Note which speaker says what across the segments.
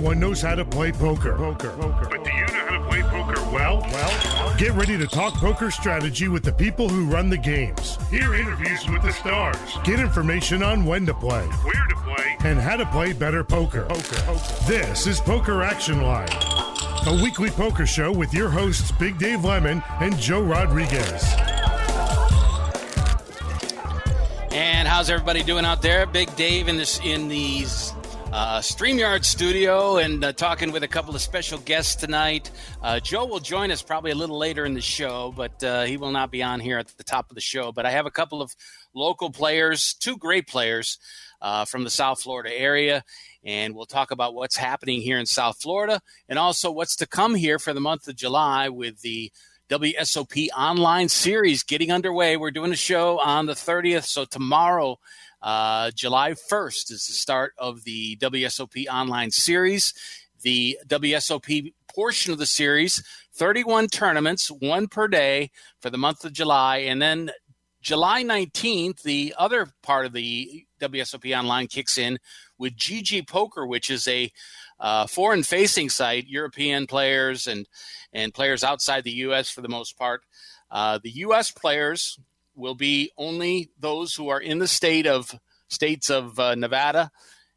Speaker 1: Everyone knows how to play poker. Poker. Poker. But do you know how to play poker well? Well, get ready to talk poker strategy with the people who run the games. Hear interviews with the stars. Get information on when to play, where to play, and how to play better poker. Poker. poker. This is Poker Action Line, a weekly poker show with your hosts Big Dave Lemon and Joe Rodriguez.
Speaker 2: And how's everybody doing out there? Big Dave in this in these uh, StreamYard studio and uh, talking with a couple of special guests tonight. Uh, Joe will join us probably a little later in the show, but uh, he will not be on here at the top of the show. But I have a couple of local players, two great players uh, from the South Florida area, and we'll talk about what's happening here in South Florida and also what's to come here for the month of July with the WSOP online series getting underway. We're doing a show on the 30th, so tomorrow uh, July 1st is the start of the WSOP online series. The WSOP portion of the series, 31 tournaments, one per day for the month of July. And then July 19th, the other part of the WSOP online kicks in with GG Poker, which is a uh, foreign facing site, European players and, and players outside the U.S. for the most part. Uh, the U.S. players will be only those who are in the state of states of uh, Nevada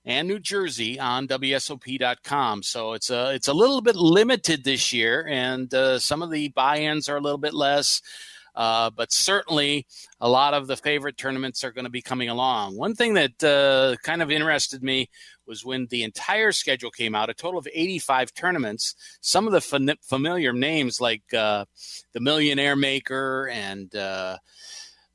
Speaker 2: and New Jersey on WSOP.com. So it's a it's a little bit limited this year, and uh, some of the buy-ins are a little bit less. Uh, but certainly, a lot of the favorite tournaments are going to be coming along. One thing that uh, kind of interested me was when the entire schedule came out, a total of 85 tournaments. Some of the familiar names like uh, the Millionaire Maker and uh,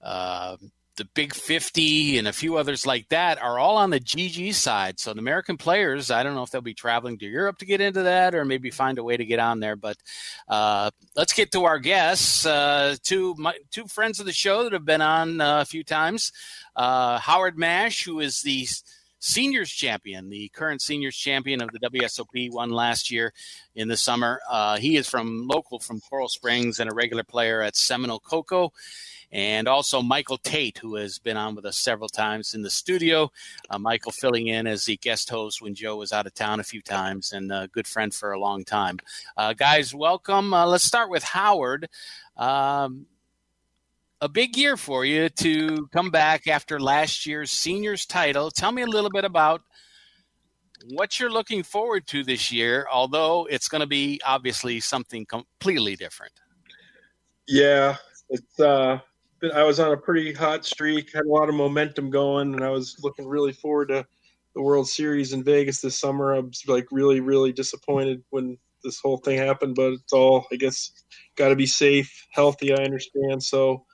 Speaker 2: uh, the Big 50 and a few others like that are all on the GG side. So the American players, I don't know if they'll be traveling to Europe to get into that or maybe find a way to get on there. But uh, let's get to our guests. Uh, two, my, two friends of the show that have been on uh, a few times. Uh, Howard Mash, who is the seniors champion, the current seniors champion of the WSOP, won last year in the summer. Uh, he is from local from Coral Springs and a regular player at Seminole Coco and also Michael Tate, who has been on with us several times in the studio. Uh, Michael filling in as the guest host when Joe was out of town a few times, and a good friend for a long time. Uh, guys, welcome. Uh, let's start with Howard. Um, a big year for you to come back after last year's seniors title. Tell me a little bit about what you're looking forward to this year, although it's going to be obviously something completely different.
Speaker 3: Yeah, it's uh, I was on a pretty hot streak, had a lot of momentum going, and I was looking really forward to the World Series in Vegas this summer. I was like really, really disappointed when this whole thing happened, but it's all, I guess, got to be safe, healthy. I understand. So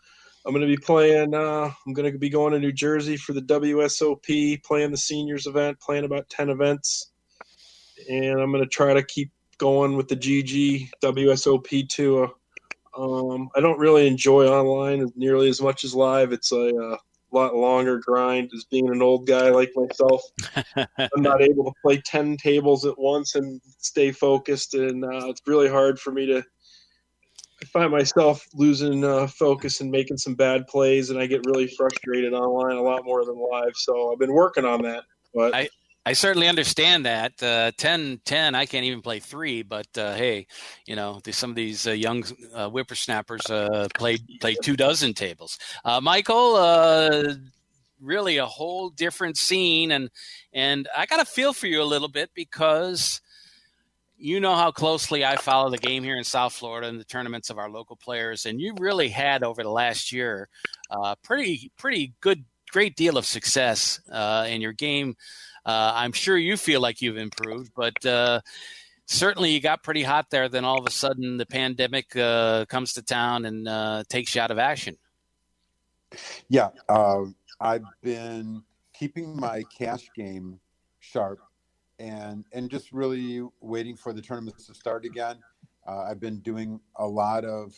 Speaker 3: I'm going to be playing. Uh, I'm going to be going to New Jersey for the WSOP, playing the seniors event, playing about ten events, and I'm going to try to keep going with the GG WSOP. Uh, um, I don't really enjoy online nearly as much as live. It's a, a lot longer grind as being an old guy like myself. I'm not able to play 10 tables at once and stay focused, and uh, it's really hard for me to. I find myself losing uh, focus and making some bad plays, and I get really frustrated online a lot more than live. So I've been working on that. But
Speaker 2: I, I certainly understand that. Uh, 10, 10, I can't even play three, but uh, hey, you know, some of these uh, young uh, whippersnappers uh, play play two dozen tables. Uh, Michael, really a whole different scene, and and I got to feel for you a little bit because you know how closely I follow the game here in South Florida and the tournaments of our local players, and you really had over the last year, pretty pretty good, great deal of success in your game. Uh, I'm sure you feel like you've improved, but uh, certainly you got pretty hot there. Then all of a sudden, the pandemic uh, comes to town and uh, takes you out of action.
Speaker 4: Yeah, uh, I've been keeping my cash game sharp and and just really waiting for the tournaments to start again. Uh, I've been doing a lot of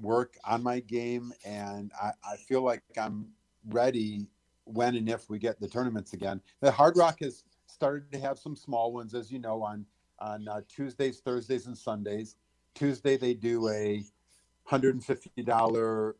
Speaker 4: work on my game, and I, I feel like I'm ready when and if we get the tournaments again. The Hard Rock has started to have some small ones, as you know, on on uh, Tuesdays, Thursdays, and Sundays. Tuesday they do a hundred and fifty dollar,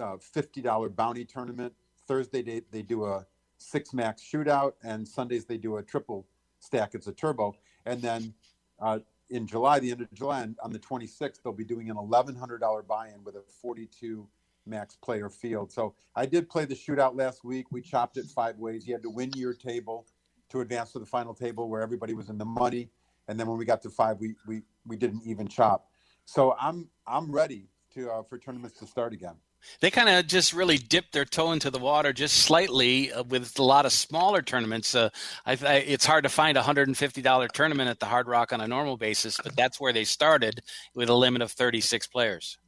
Speaker 4: uh, fifty dollar bounty tournament. Thursday they, they do a six max shootout, and Sundays they do a triple stack. It's a turbo, And then uh, in July, the end of July, on the 26th, they'll be doing an $1,100 buy-in with a 42 max player field. So I did play the shootout last week. We chopped it five ways. You had to win your table to advance to the final table where everybody was in the money. And then when we got to five, we we we didn't even chop. So I'm I'm ready to uh, for tournaments to start again.
Speaker 2: They kind of just really dipped their toe into the water just slightly uh, with a lot of smaller tournaments. Uh, I, I, it's hard to find a $150 tournament at the Hard Rock on a normal basis, but that's where they started with a limit of 36 players.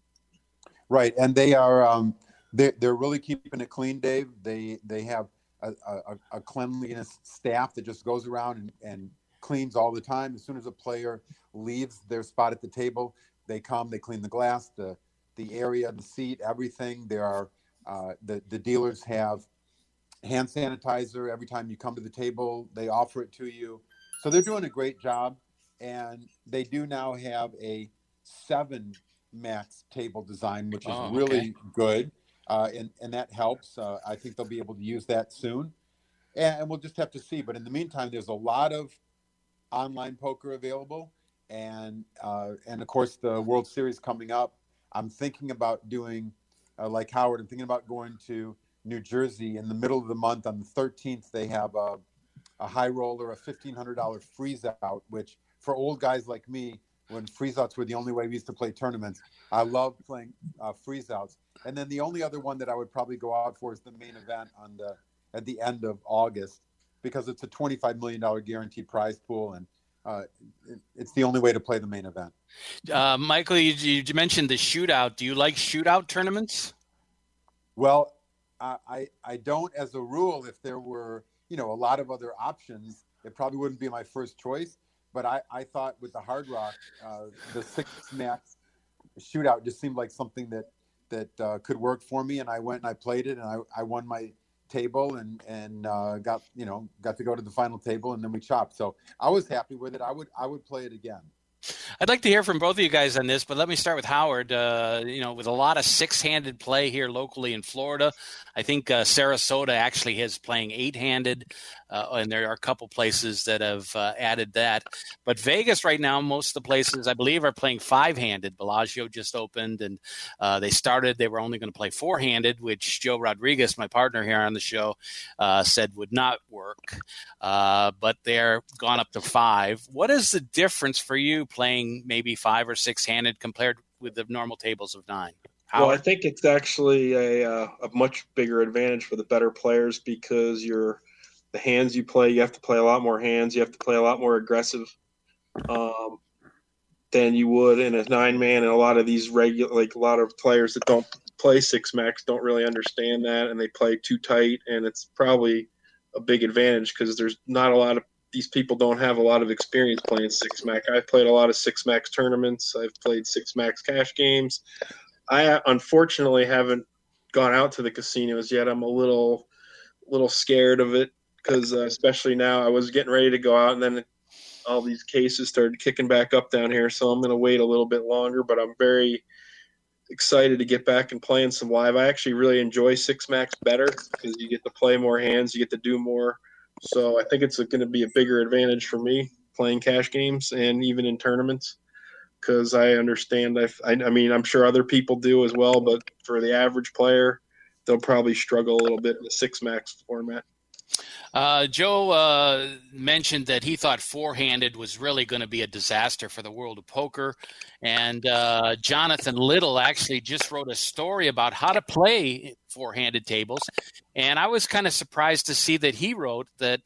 Speaker 4: Right, and they are um, they they're really keeping it clean, Dave. They they have a, a, a cleanliness staff that just goes around and, and cleans all the time. As soon as a player leaves their spot at the table, they come, they clean the glass, the the area, the seat, everything. There are uh, the the dealers have hand sanitizer every time you come to the table. They offer it to you, so they're doing a great job. And they do now have a seven max table design, which is oh, okay. really good, uh, and and that helps. Uh, I think they'll be able to use that soon, and, and we'll just have to see. But in the meantime, there's a lot of online poker available, and uh, and of course the World Series coming up. I'm thinking about doing uh, like Howard. I'm thinking about going to New Jersey in the middle of the month on the 13th. They have a, a high roller, a $1,500 freeze out, which for old guys like me, when freeze outs were the only way we used to play tournaments, I love playing uh, freeze outs. And then the only other one that I would probably go out for is the main event on the at the end of August because it's a $25 million guaranteed prize pool and uh, it, it's the only way to play the main event.
Speaker 2: Uh, Michael, you, you, mentioned the shootout. Do you like shootout tournaments?
Speaker 4: Well, I, I don't as a rule. If there were, you know, a lot of other options, it probably wouldn't be my first choice. But I, I thought with the Hard Rock, uh, the six max shootout just seemed like something that that uh, could work for me. And I went and I played it, and I, I won my table and and uh, got you know got to go to the final table and then we chopped. So I was happy with it. I would I would play it again.
Speaker 2: I'd like to hear from both of you guys on this, but let me start with Howard. Uh, you know, with a lot of six-handed play here locally in Florida, I think uh, Sarasota actually is playing eight-handed, uh, and there are a couple places that have uh, added that. But Vegas right now, most of the places I believe are playing five-handed. Bellagio just opened, and uh, they started. They were only going to play four-handed, which Joe Rodriguez, my partner here on the show, uh, said would not work. but they're gone up to five. What is the difference for you? playing maybe five or six handed compared with the normal tables of nine?
Speaker 3: Well, I think it's actually a, uh, a much bigger advantage for the better players because you're the hands you play. You have to play a lot more hands. You have to play a lot more aggressive um, than you would in a nine man. And a lot of these regular, like a lot of players that don't play six max, don't really understand that, and they play too tight. And it's probably a big advantage because there's not a lot of these people don't have a lot of experience playing six max. I've played a lot of six max tournaments. I've played six max cash games. I unfortunately haven't gone out to the casinos yet. I'm a little little scared of it because uh, especially now I was getting ready to go out and then all these cases started kicking back up down here. So I'm going to wait a little bit longer, but I'm very excited to get back and playing some live. I actually really enjoy six max better because you get to play more hands, you get to do more so I think it's going to be a bigger advantage for me playing cash games and even in tournaments because I understand. I, I mean, I'm sure other people do as well, but for the average player, they'll probably struggle a little bit in the six max format.
Speaker 2: Uh, Joe uh, mentioned that he thought four handed was really going to be a disaster for the world of poker. And uh, Jonathan Little actually just wrote a story about how to play four handed tables. And I was kind of surprised to see that he wrote that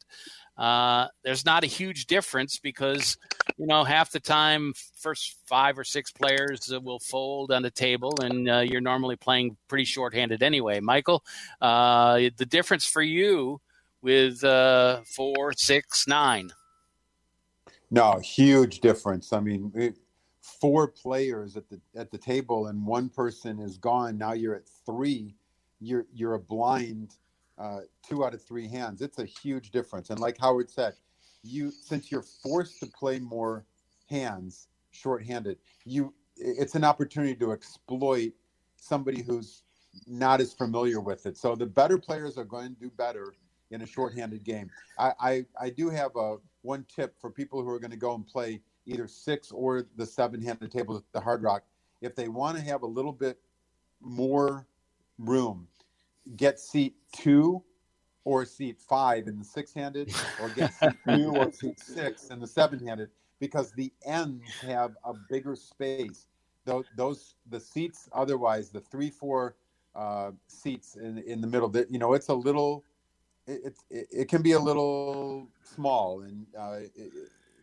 Speaker 2: uh, there's not a huge difference because, you know, half the time, first five or six players will fold on the table, and uh, you're normally playing pretty short handed anyway. Michael, uh, the difference for you with uh, four, six, nine.
Speaker 4: No, huge difference. I mean, it, four players at the at the table and one person is gone. Now you're at three. You're you're a blind uh, two out of three hands. It's a huge difference. And like Howard said, you since you're forced to play more hands shorthanded, you it's an opportunity to exploit somebody who's not as familiar with it. So the better players are going to do better in a shorthanded game. I, I, I do have a one tip for people who are going to go and play either six or the seven-handed table at the Hard Rock. If they want to have a little bit more room, get seat two or seat five in the six-handed, or get seat two or seat six in the seven-handed, because the ends have a bigger space. Those, those the seats otherwise the three four uh, seats in in the middle. That you know, it's a little. It, it, it can be a little small, and uh, it,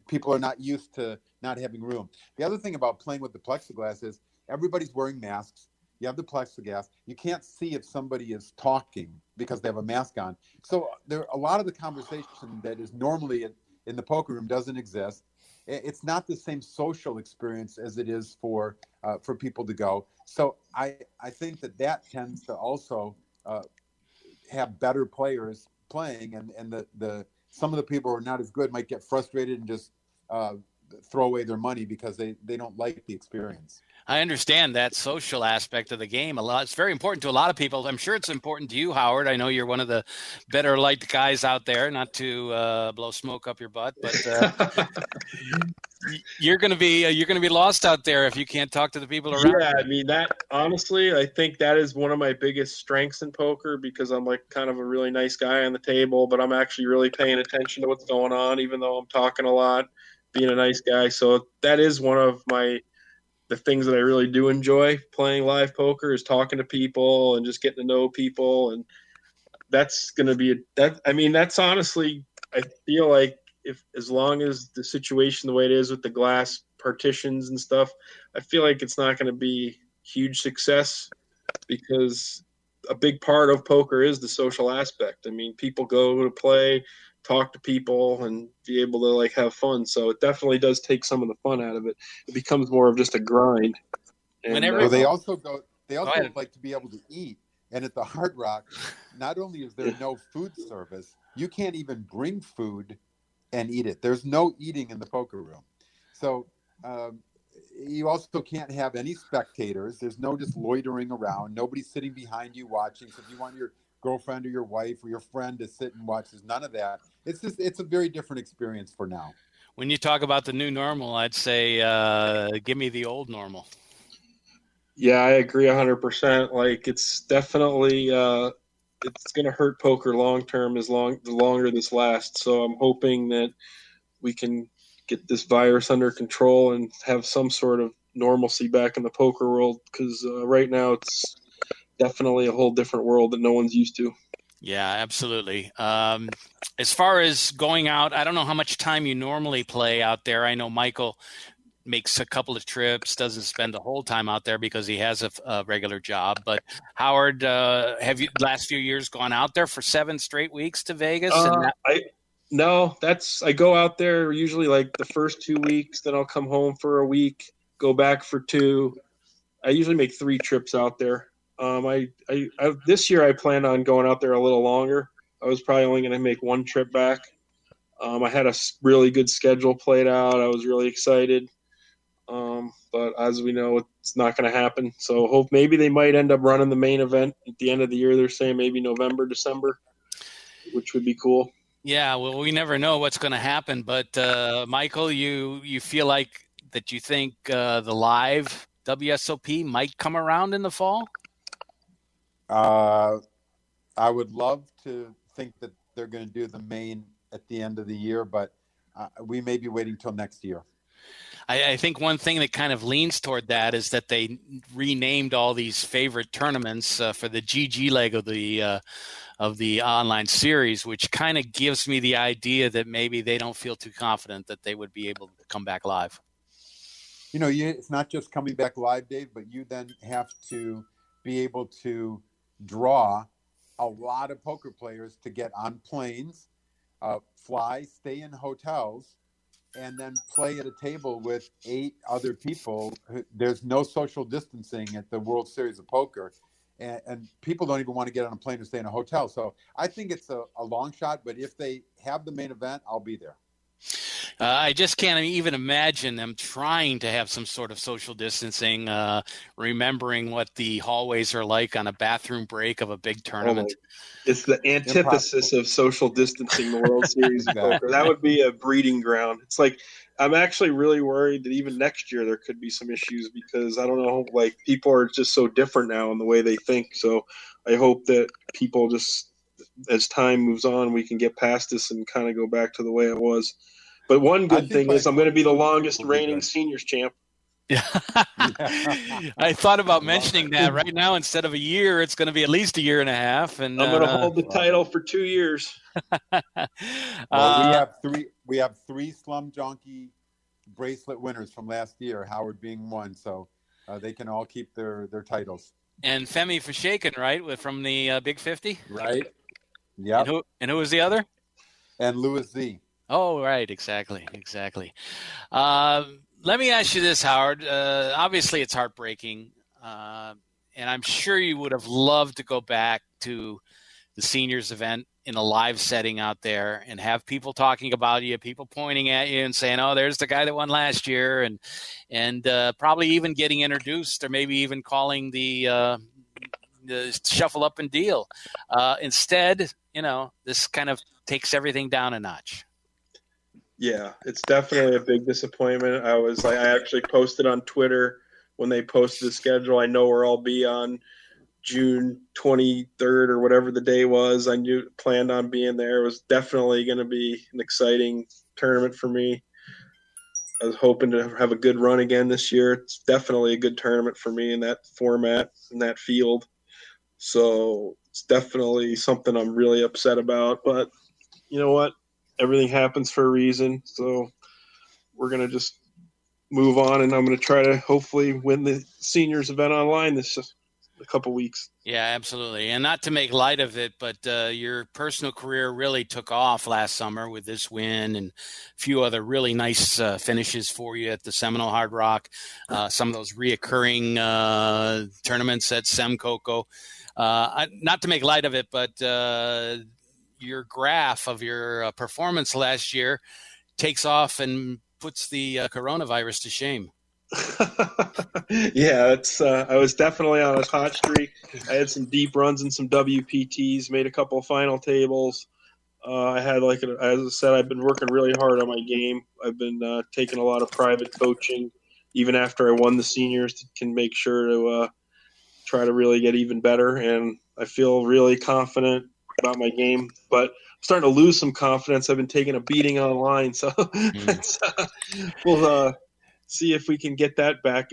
Speaker 4: people are not used to not having room. The other thing about playing with the plexiglass is everybody's wearing masks. You have the plexiglass. You can't see if somebody is talking because they have a mask on. So there, a lot of the conversation that is normally in, in the poker room doesn't exist it's not the same social experience as it is for uh, for people to go. So I I think that that tends to also uh, have better players playing, and and the the some of the people who are not as good might get frustrated and just uh, throw away their money because they they don't like the experience.
Speaker 2: I understand that social aspect of the game a lot. It's very important to a lot of people. I'm sure it's important to you, Howard. I know you're one of the better light guys out there. Not to uh, blow smoke up your butt, but uh, you're going to be uh, you're going to be lost out there if you can't talk to the people around.
Speaker 3: Yeah, I mean that. Honestly, I think that is one of my biggest strengths in poker because I'm like kind of a really nice guy on the table, but I'm actually really paying attention to what's going on, even though I'm talking a lot, being a nice guy. So that is one of my the things that I really do enjoy playing live poker is talking to people and just getting to know people and that's going to be a, that I mean that's honestly I feel like if as long as the situation the way it is with the glass partitions and stuff I feel like it's not going to be huge success because a big part of poker is the social aspect. I mean, people go to play talk to people and be able to like have fun. So it definitely does take some of the fun out of it. It becomes more of just a grind.
Speaker 4: And, Whenever uh, they also go, they also go like to be able to eat. And at the Hard Rock, not only is there no food service, you can't even bring food and eat it. There's no eating in the poker room. So um, you also can't have any spectators. There's no just loitering around. Nobody's sitting behind you watching. So if you want your girlfriend or your wife or your friend to sit and watch. There's none of that. It's just it's a very different experience for now.
Speaker 2: When you talk about the new normal, I'd say uh, give me the old normal.
Speaker 3: Yeah, I agree 100%. Like it's definitely uh, it's going to hurt poker long term as long the longer this lasts. So I'm hoping that we can get this virus under control and have some sort of normalcy back in the poker world because uh, right now it's definitely a whole different world that no one's used to.
Speaker 2: Yeah, absolutely. Um, as far as going out, I don't know how much time you normally play out there. I know Michael makes a couple of trips, doesn't spend the whole time out there because he has a, a regular job. But Howard, uh, have you last few years gone out there for seven straight weeks to Vegas?
Speaker 3: Uh, that- I no, that's I go out there usually like the first two weeks, then I'll come home for a week, go back for two. I usually make three trips out there. Um, I, I, I, this year I planned on going out there a little longer. I was probably only going to make one trip back. Um, I had a really good schedule played out. I was really excited. Um, but as we know, it's not going to happen. So hope maybe they might end up running the main event at the end of the year. They're saying maybe November, December, which would be cool.
Speaker 2: Yeah, well, we never know what's going to happen. But uh, Michael, you you feel like that you think uh, the live WSOP might come around in the fall?
Speaker 4: Uh, I would love to think that they're going to do the main at the end of the year, but uh, we may be waiting till next year.
Speaker 2: I, I, think one thing that kind of leans toward that is that they renamed all these favorite tournaments uh, for the GG leg of the uh, of the online series, which kind of gives me the idea that maybe they don't feel too confident that they would be able to come back live.
Speaker 4: You know, you, it's not just coming back live, Dave, but you then have to be able to draw a lot of poker players to get on planes, uh, fly, stay in hotels, and then play at a table with eight other people. There's no social distancing at the World Series of Poker. And, and people don't even want to get on a plane or stay in a hotel. So I think it's a, a long shot, but if they have the main event, I'll be there.
Speaker 2: Uh, I just can't even imagine them trying to have some sort of social distancing, uh, remembering what the hallways are like on a bathroom break of a big tournament. Oh
Speaker 3: it's the antithesis Impossible. of social distancing, the World Series. That would be a breeding ground. It's like I'm actually really worried that even next year there could be some issues because I don't know, like people are just so different now in the way they think. So I hope that people just, as time moves on, we can get past this and kind of go back to the way it was. But one good thing is I'm going to be the longest reigning seniors champ.
Speaker 2: Yeah. I thought about mentioning that right now. Instead of a year, it's going to be at least a year and a half. And
Speaker 3: I'm going to uh, hold the title for two years.
Speaker 4: well, uh, we have three. We have three Slum Donkey bracelet winners from last year. Howard being one, so uh, they can all keep their their titles.
Speaker 2: And Femi Fashakin, right, from the uh, Big Fifty.
Speaker 4: Right. Yeah.
Speaker 2: And who, and who was the other?
Speaker 4: And Louis Z.
Speaker 2: Oh, right, exactly, exactly. Um, let me ask you this, Howard. Uh, obviously, it's heartbreaking, uh, and I'm sure you would have loved to go back to the seniors event in a live setting out there and have people talking about you, people pointing at you and saying, "Oh, there's the guy that won last year," and and uh, probably even getting introduced or maybe even calling the, uh, the shuffle up and deal. Uh, instead, you know, this kind of takes everything down a notch.
Speaker 3: Yeah, it's definitely a big disappointment. I was like, I actually posted on Twitter when they posted the schedule. I know where I'll be on June 23rd or whatever the day was. I knew planned on being there. It was definitely going to be an exciting tournament for me. I was hoping to have a good run again this year. It's definitely a good tournament for me in that format, in that field. So it's definitely something I'm really upset about. But you know what? Everything happens for a reason. So we're gonna just move on, and I'm gonna try to hopefully win the seniors event online this a couple weeks.
Speaker 2: Yeah, absolutely. And not to make light of it, but uh, your personal career really took off last summer with this win and a few other really nice uh, finishes for you at the Seminole Hard Rock. Uh, some of those reoccurring uh, tournaments at Semcoco. Uh, not to make light of it, but uh, your graph of your uh, performance last year takes off and puts the uh, coronavirus to shame.
Speaker 3: yeah, it's. Uh, I was definitely on a hot streak. I had some deep runs and some WPTs. Made a couple of final tables. Uh, I had like, a, as I said, I've been working really hard on my game. I've been uh, taking a lot of private coaching, even after I won the seniors, to, can make sure to uh, try to really get even better. And I feel really confident about my game, but I'm starting to lose some confidence. I've been taking a beating online, so mm. we'll uh, see if we can get that back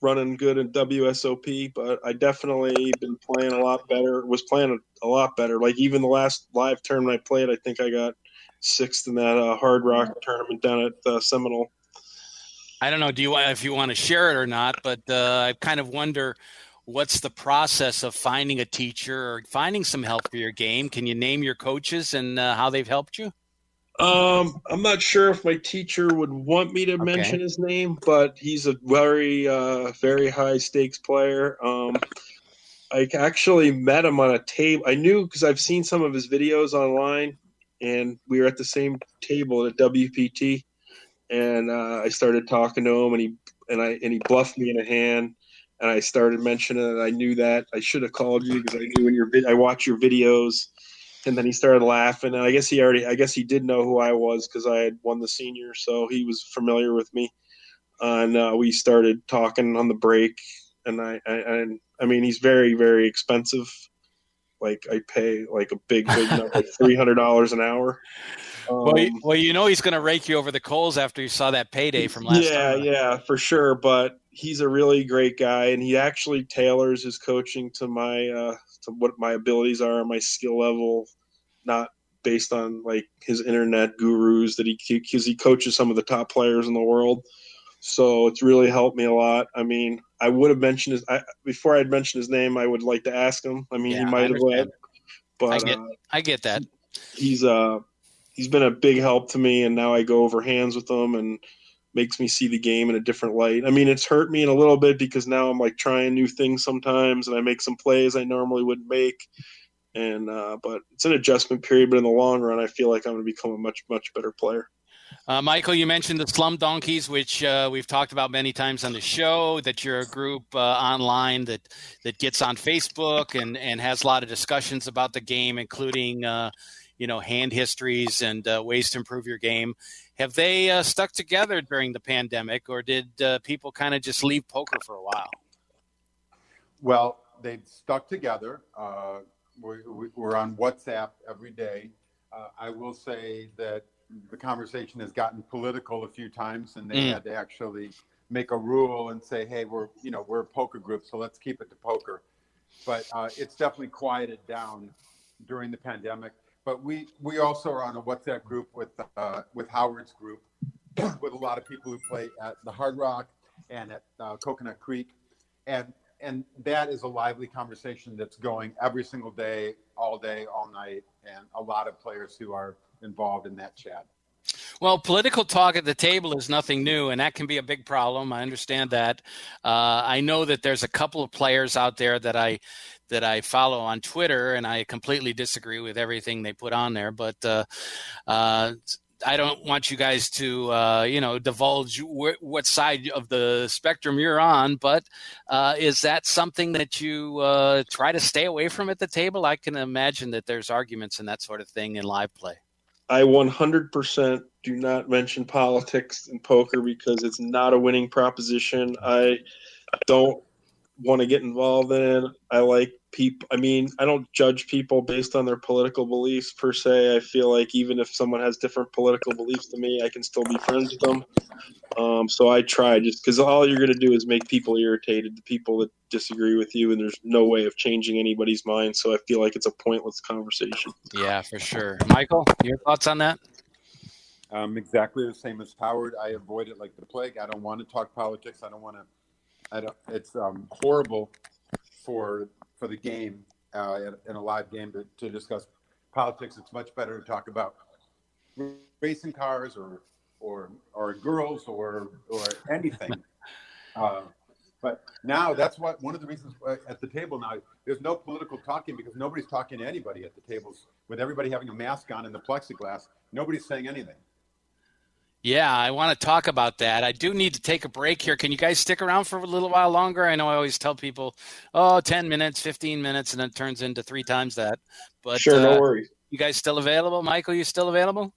Speaker 3: running good in WSOP. But I definitely been playing a lot better. Was playing a, a lot better. Like even the last live tournament I played, I think I got sixth in that uh, Hard Rock tournament down at uh, Seminole.
Speaker 2: I don't know. Do you if you want to share it or not? But uh, I kind of wonder what's the process of finding a teacher or finding some help for your game? Can you name your coaches and uh, how they've helped you?
Speaker 3: Um, I'm not sure if my teacher would want me to okay. mention his name, but he's a very, uh, very high stakes player. Um, I actually met him on a table. I knew because I've seen some of his videos online, and we were at the same table at WPT. And uh, I started talking to him, and he and I and he bluffed me in a hand and I started mentioning it. I knew that I should have called you because I knew in your vid- I watch your videos, and then he started laughing. And I guess he already, I guess he did know who I was because I had won the senior, so he was familiar with me. And uh, we started talking on the break, and I, I, and I mean, he's very, very expensive. Like I pay like a big, big number, like three hundred dollars an hour.
Speaker 2: Um, well, you, well, you know he's going to rake you over the coals after you saw that payday from last. Year.
Speaker 3: Yeah, yeah, for sure. But he's a really great guy, and he actually tailors his coaching to my uh, to what my abilities are, my skill level, not based on like his internet gurus that he because he coaches some of the top players in the world. So it's really helped me a lot. I mean, I would have mentioned his I, before I'd mentioned his name. I would like to ask him. I mean, yeah, he might have led, but
Speaker 2: I get, uh, I get that.
Speaker 3: He's uh he's been a big help to me, and now I go over hands with him and makes me see the game in a different light. I mean, it's hurt me in a little bit because now I'm like trying new things sometimes, and I make some plays I normally wouldn't make. And uh, but it's an adjustment period. But in the long run, I feel like I'm going to become a much much better player.
Speaker 2: Uh, Michael, you mentioned the Slum Donkeys, which uh, we've talked about many times on the show. That you're a group uh, online that that gets on Facebook and and has a lot of discussions about the game, including uh, you know hand histories and uh, ways to improve your game. Have they uh, stuck together during the pandemic, or did people kind of just leave poker for a while?
Speaker 4: Well, they've stuck together. We're, we're, on WhatsApp every day. I will say that the conversation has gotten political a few times, and they mm. had to actually make a rule and say, "Hey, we're you know we're a poker group, so let's keep it to poker." But uh, it's definitely quieted down during the pandemic. But we we also are on a WhatsApp group with uh, with Howard's group with a lot of people who play at the Hard Rock and at uh, Coconut Creek, and and that is a lively conversation that's going every single day, all day, all night, and a lot of players who are involved in that chat.
Speaker 2: Well, political talk at the table is nothing new, and that can be a big problem. I understand that. Uh, I know that there's a couple of players out there that I that I follow on Twitter, and I completely disagree with everything they put on there. But uh, uh, I don't want you guys to, uh, you know, divulge wh- what side of the spectrum you're on. But uh, is that something that you uh, try to stay away from at the table? I can imagine that there's arguments and that sort of thing in live play.
Speaker 3: I 100% do not mention politics in poker because it's not a winning proposition. I don't want to get involved in. I like people. I mean, I don't judge people based on their political beliefs per se. I feel like even if someone has different political beliefs to me, I can still be friends with them. Um, so I try just because all you're going to do is make people irritated, the people that disagree with you, and there's no way of changing anybody's mind. So I feel like it's a pointless conversation.
Speaker 2: Yeah, for sure. Michael, your thoughts on that?
Speaker 4: Um, exactly the same as Howard. I avoid it like the plague. I don't want to talk politics. I don't want to. I don't. It's um, horrible for for the game uh, in a live game to, to discuss politics. It's much better to talk about racing cars or or or girls or or anything. uh, but now that's what one of the reasons uh, at the table now there's no political talking because nobody's talking to anybody at the tables with everybody having a mask on in the plexiglass. Nobody's saying anything.
Speaker 2: Yeah, I want to talk about that. I do need to take a break here. Can you guys stick around for a little while longer? I know I always tell people, oh, 10 minutes, 15 minutes, and then it turns into three times that. But
Speaker 3: sure, uh, no worries.
Speaker 2: You guys still available? Michael, you still available?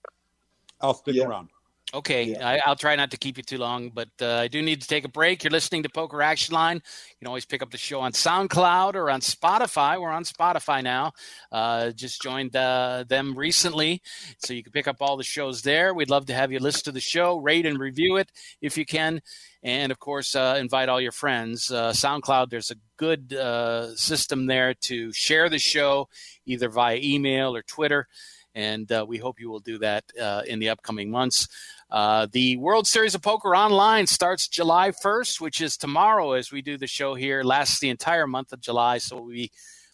Speaker 4: I'll stick yeah. around.
Speaker 2: Okay, yeah. I, will try not to keep you too long, but uh, I do need to take a break. You're listening to Poker Action Line. You can always pick up the show on SoundCloud or on Spotify. We're on Spotify now. Uh, just joined uh, them recently, so you can pick up all the shows there. We'd love to have you listen to the show, rate and review it if you can, and of course, uh, invite all your friends. Uh, SoundCloud, there's a good uh, system there to share the show either via email or Twitter and uh, we hope you will do that uh, in the upcoming months. Uh, the World Series of Poker Online starts July 1st, which is tomorrow as we do the show here. Lasts the entire month of July, so we'll be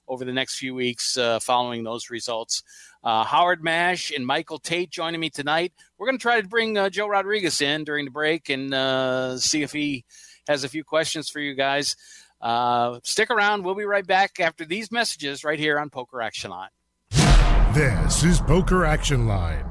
Speaker 2: over the next few weeks uh, following those results. Uh, Howard Mash and Michael Tate joining me tonight. We're going to try to bring uh, Joe Rodriguez in during the break and uh, see if he has a few questions for you guys. Uh, stick around. We'll be right back after these messages right here on Poker Action Line.
Speaker 1: This is Poker Action Line.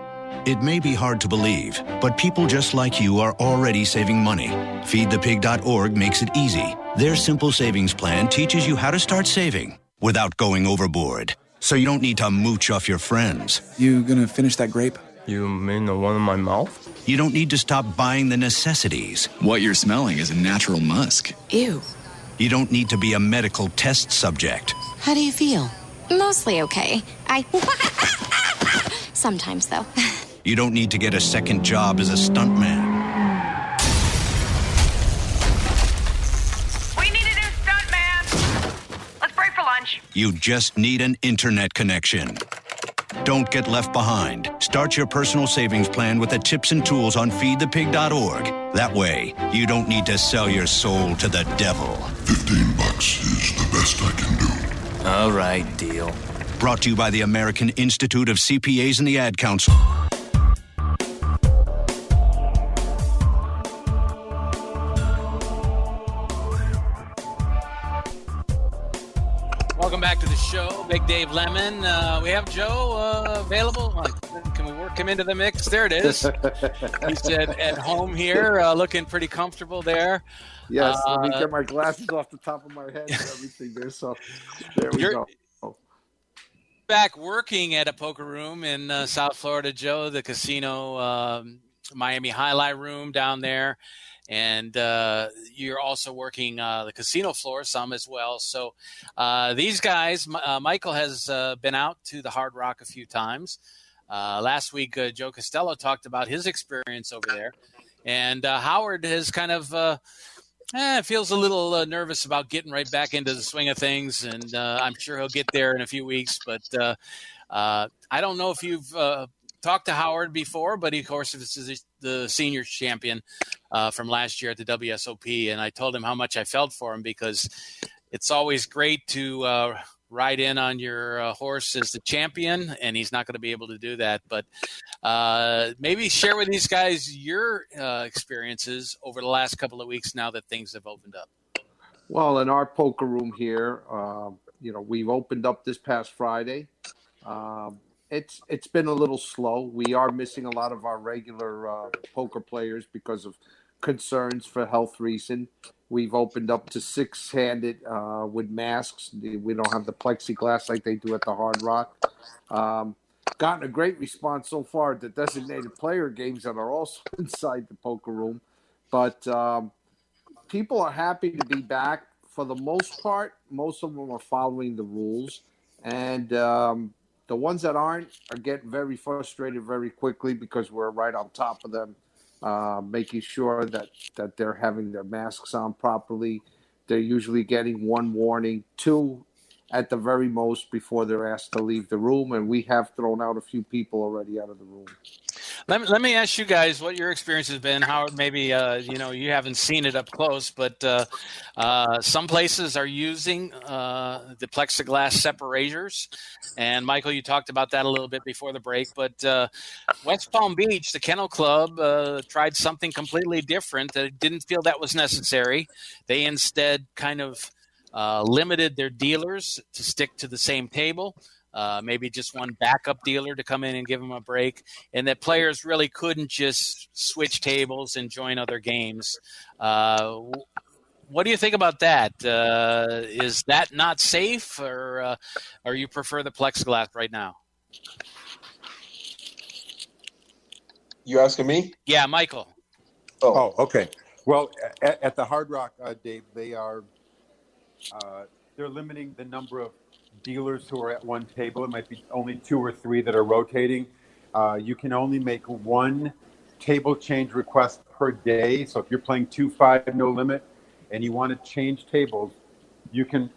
Speaker 5: It may be hard to believe, but people just like you are already saving money. FeedThePig.org makes it easy. Their simple savings plan teaches you how to start saving without going overboard. So you don't need to mooch off your friends.
Speaker 6: You gonna finish that grape?
Speaker 7: You mean the one in my mouth?
Speaker 5: You don't need to stop buying the necessities.
Speaker 8: What you're smelling is a natural musk.
Speaker 9: Ew.
Speaker 5: You don't need to be a medical test subject.
Speaker 9: How do you feel?
Speaker 10: Mostly okay. I. Sometimes, though.
Speaker 5: You don't need to get a second job as a stuntman.
Speaker 11: We need a new stuntman. Let's break for lunch.
Speaker 5: You just need an internet connection. Don't get left behind. Start your personal savings plan with the tips and tools on feedthepig.org. That way, you don't need to sell your soul to the devil.
Speaker 6: 15 bucks is the best I can do.
Speaker 9: All right, deal.
Speaker 5: Brought to you by the American Institute of CPAs and the Ad Council.
Speaker 2: Welcome back to the show, Big Dave Lemon. Uh, we have Joe uh, available. Can we work him into the mix? There it is. He's at, at home here, uh, looking pretty comfortable there.
Speaker 11: Yes, let me
Speaker 2: Uh,
Speaker 11: get my glasses off the top of my head and everything there. So there we go.
Speaker 2: back working at a poker room in uh, South Florida, Joe, the casino, um, Miami Jai-Alai Room down there. And uh, you're also working uh, the casino floor some as well. So uh, these guys, uh, Michael has uh, been out to the Hard Rock a few times. Uh, last week, Joe Costello talked about his experience over there. And Howard has kind of eh, feels a little nervous about getting right back into the swing of things, and I'm sure he'll get there in a few weeks. But I don't know if you've talked to Howard before, but of course, this is the senior champion uh, from last year at the WSOP, and I told him how much I felt for him because it's always great to uh, ride in on your uh, horse as the champion, and he's not going to be able to do that. But uh, maybe share with these guys your uh, experiences over the last couple of weeks now that things have opened up.
Speaker 11: Well, in our poker room here, um, you know, we've opened up this past Friday. Um, it's it's been a little slow. We are missing a lot of our regular uh, poker players because of concerns for health reason. We've opened up to six-handed uh, with masks. We don't have the plexiglass like they do at the Hard Rock. Um, gotten a great response so far the designated player games that are also inside the poker room, but um, people are happy to be back for the most part. Most of them are following the rules, and um, the ones that aren't are getting very frustrated very quickly because we're right on top of them, uh, making sure that that they're having their masks on properly. They're usually getting one warning, two at the very most before they're asked to leave the room, and we have thrown out a few people already out of the room.
Speaker 2: Let me, let me ask you guys what your experience has been. How maybe uh, you know you haven't seen it up close, but uh, uh, some places are using uh, the plexiglass separators. And Michael, you talked about that a little bit before the break. But uh, West Palm Beach, the Kennel Club, uh, tried something completely different. That didn't feel that was necessary. They instead kind of limited their dealers to stick to the same table uh, maybe just one backup dealer to come in and give them a break, and that players really couldn't just switch tables and join other games. Uh, what do you think about that? Uh, is that not safe, or uh, or you prefer the plexiglass right now?
Speaker 3: You asking me?
Speaker 2: Yeah, Michael.
Speaker 4: Oh, okay. Well, at, at the Hard Rock, uh, Dave, they are uh, they're limiting the number of dealers who are at one table. It might be only two or three that are rotating. Uh, you can only make one table change request per day. So if you're playing two five no limit and you want to change tables, you can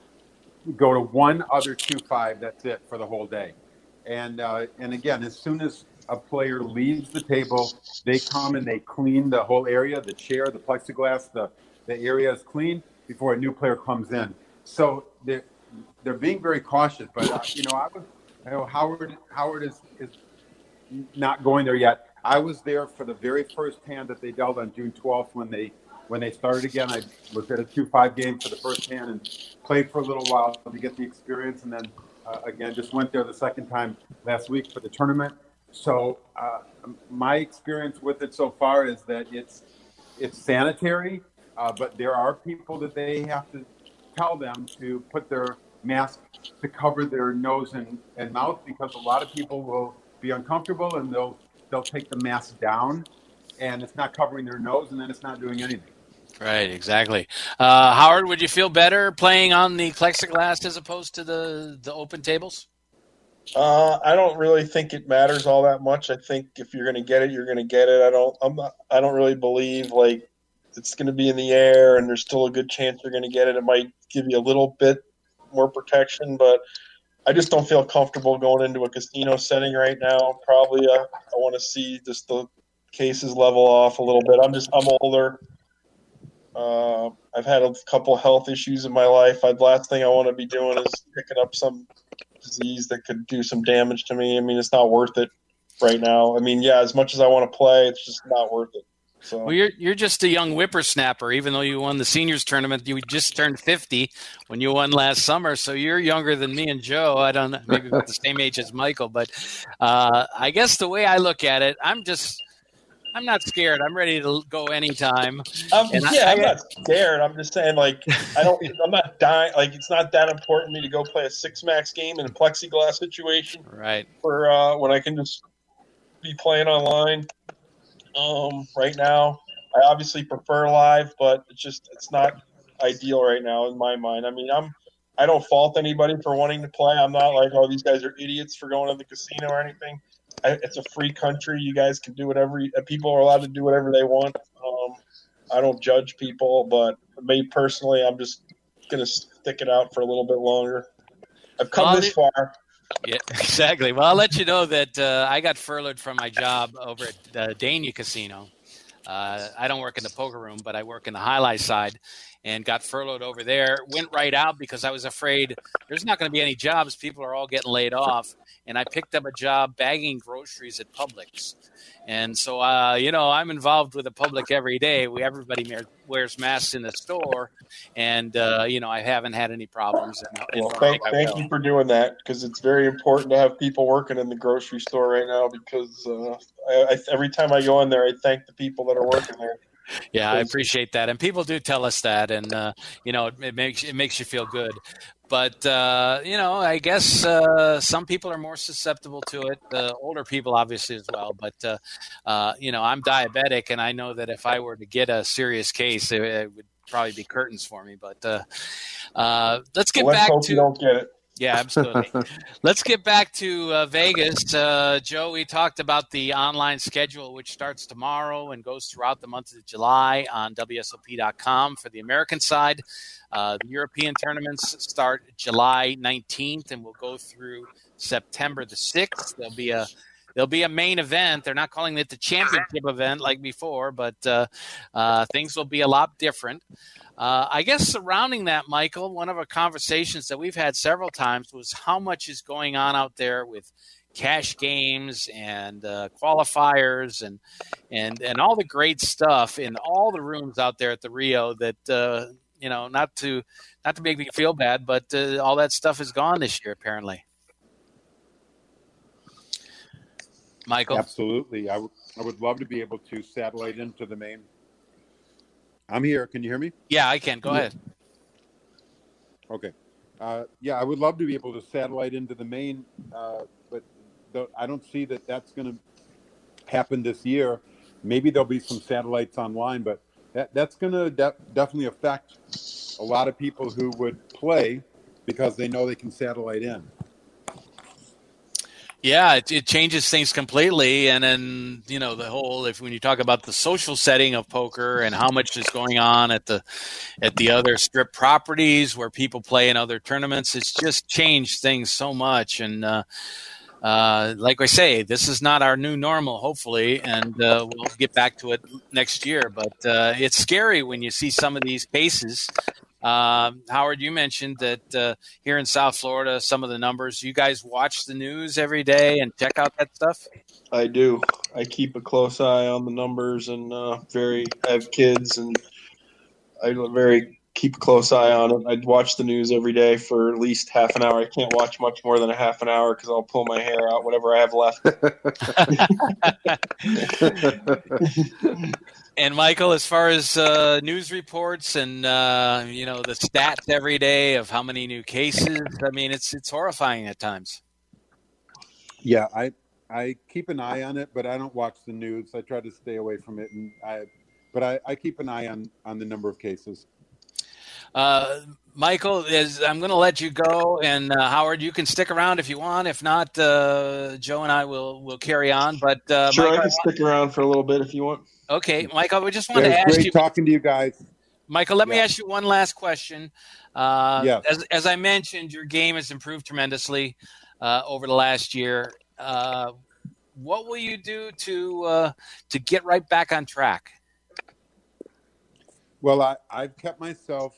Speaker 4: go to one other two five. That's it for the whole day. And uh, and again, as soon as a player leaves the table, they come and they clean the whole area, the chair, the plexiglass, the the area is clean before a new player comes in. So they're they're being very cautious. But uh, you know, I was you know Howard Howard is is not going there yet. I was there for the very first hand that they dealt on June 12th when they when they started again. I was at a two five game for the first hand and played for a little while to get the experience, and then uh, again just went there the second time last week for the tournament. So uh, my experience with it so far is that it's it's sanitary, uh, but there are people that they have to tell them to put their mask to cover their nose and, and mouth because a lot of people will be uncomfortable and they'll they'll take the mask down and it's not covering their nose and then it's not doing anything.
Speaker 2: Right, exactly. Uh, Howard, would you feel better playing on the plexiglass as opposed to the the open tables?
Speaker 3: Uh, I don't really think it matters all that much. I think if you're going to get it, you're going to get it. I don't. I'm not. I don't really believe like it's going to be in the air, and there's still a good chance you're going to get it. It might give you a little bit more protection, but I just don't feel comfortable going into a casino setting right now. Probably, uh, I want to see just the cases level off a little bit. I'm just I'm older. Uh, I've had a couple health issues in my life. The last thing I want to be doing is picking up some disease that could do some damage to me. I mean, it's not worth it right now. I mean, yeah, as much as I want to play, it's just not worth it. So.
Speaker 2: Well, you're you're just a young whippersnapper. Even though you won the seniors tournament, you just turned 50 when you won last summer. So you're younger than me and Joe. I don't know, maybe about the same age as Michael, but uh, I guess the way I look at it, I'm just I'm not scared. I'm ready to go anytime.
Speaker 3: Um, yeah, I, am not scared. I'm just saying, like, I don't. I'm not dying. Like, it's not that important to me to go play a six max game in a plexiglass situation.
Speaker 2: Right.
Speaker 3: For uh, when I can just be playing online. Um, right now, I obviously prefer live, but it's just it's not ideal right now in my mind. I mean, I'm. I don't fault anybody for wanting to play. I'm not like, oh, these guys are idiots for going to the casino or anything. I, it's a free country. You guys can do whatever. You, people are allowed to do whatever they want. Um, I don't judge people, but me personally, I'm just gonna stick it out for a little bit longer. I've come well, this far.
Speaker 2: Yeah, exactly. Well, I'll let you know that uh, I got furloughed from my job over at the Dania Casino. Uh, I don't work in the poker room, but I work in the Jai-Alai side and got furloughed over there. Went right out because I was afraid there's not going to be any jobs. People are all getting laid off and I picked up a job bagging groceries at Publix. And so, uh, you know, I'm involved with the public every day. We everybody wears masks in the store, and uh, you know, I haven't had any problems.
Speaker 3: In, well, thank, thank you for doing that because it's very important to have people working in the grocery store right now. Because uh, I, I, every time I go in there, I thank the people that are working there.
Speaker 2: Yeah, I appreciate that, and people do tell us that, and uh, you know, it, it, makes it makes you feel good. But uh, you know, I guess uh, some people are more susceptible to it. The older people, obviously, as well. But uh, uh, you know, I'm diabetic, and I know that if I were to get a serious case, it, it would probably be curtains for me. But uh, let's get
Speaker 3: well,
Speaker 2: back
Speaker 3: let's
Speaker 2: to.
Speaker 3: don't get it.
Speaker 2: Yeah, absolutely. Let's get back to uh, Vegas. Uh, Joe, we talked about the online schedule, which starts tomorrow and goes throughout the month of July on WSOP.com for the American side. Uh, the European tournaments start July 19th and will go through September the 6th. There'll be a there'll be a main event. They're not calling it the championship event like before, but uh, uh, things will be a lot different. Uh, I guess surrounding that, Michael, one of our conversations that we've had several times was how much is going on out there with cash games and uh, qualifiers and and and all the great stuff in all the rooms out there at the Rio that uh, you know not to not to make me feel bad, but uh, all that stuff is gone this year apparently. Michael,
Speaker 4: absolutely. I, w- I would love to be able to satellite into the main I'm here. Can you hear me?
Speaker 2: Yeah, I can. Go yeah. ahead.
Speaker 4: Okay. Uh, yeah, I would love to be able to satellite into the main, uh, but the, I don't see that that's going to happen this year. Maybe there'll be some satellites online, but that, that's going to de- definitely affect a lot of people who would play because they know they can satellite in.
Speaker 2: Yeah, it, it, changes things completely, and then you know the whole. If when you talk about the social setting of poker and how much is going on at the at the other strip properties where people play in other tournaments, it's just changed things so much. And uh, uh, like I say, this is not our new normal, hopefully, and uh, we'll get back to it next year. But uh, it's scary when you see some of these cases uh, Howard, you mentioned that uh, here in South Florida, some of the numbers. You guys watch the news every day and check out that stuff.
Speaker 3: I do. I keep a close eye on the numbers, and uh, very. I have kids, and I very keep a close eye on it. I watch the news every day for at least half an hour. I can't watch much more than a half an hour because I'll pull my hair out, whatever I have left.
Speaker 2: And Michael, as far as uh, news reports and uh, you know the stats every day of how many new cases, I mean it's it's horrifying at times.
Speaker 4: Yeah, I I keep an eye on it, but I don't watch the news. I try to stay away from it, and I but I, I keep an eye on on the number of cases.
Speaker 2: Uh, Michael, is I'm going to let you go, and uh, Howard, you can stick around if you want. If not, uh, Joe and I will will carry on. But uh,
Speaker 3: sure, Michael, I can stick around for a little bit if you want.
Speaker 2: Okay, Michael, we just wanted
Speaker 4: to
Speaker 2: ask
Speaker 4: great
Speaker 2: you.
Speaker 4: talking to you guys.
Speaker 2: Michael, let
Speaker 4: Yeah.
Speaker 2: me ask you one last question. Uh,
Speaker 4: Yes.
Speaker 2: as, as I mentioned, your game has improved tremendously uh, over the last year. Uh, what will you do to uh, to get right back on track?
Speaker 4: Well, I, I've kept myself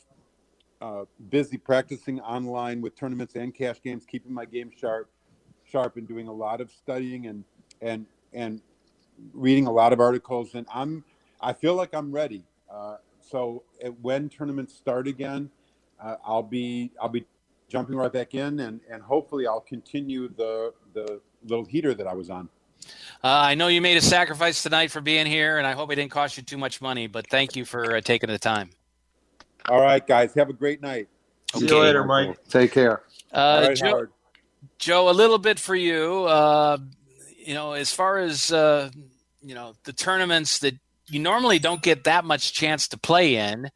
Speaker 4: uh, busy practicing online with tournaments and cash games, keeping my game sharp, sharp, and doing a lot of studying and and and reading a lot of articles. And I'm I feel like I'm ready. Uh, so uh, when tournaments start again, uh, I'll be I'll be jumping right back in, and and hopefully I'll continue the the little heater that I was on.
Speaker 2: Uh, I know you made a sacrifice tonight for being here, and I hope it didn't cost you too much money. But thank you for uh, taking the time.
Speaker 4: All right, guys, have a great night.
Speaker 3: See you later, Mike.
Speaker 11: Take care.
Speaker 2: Uh,
Speaker 4: All right,
Speaker 2: Joe,
Speaker 4: Howard.
Speaker 2: Joe, a little bit for you. Uh, you know, as far as uh, you know, the tournaments that you normally don't get that much chance to play in,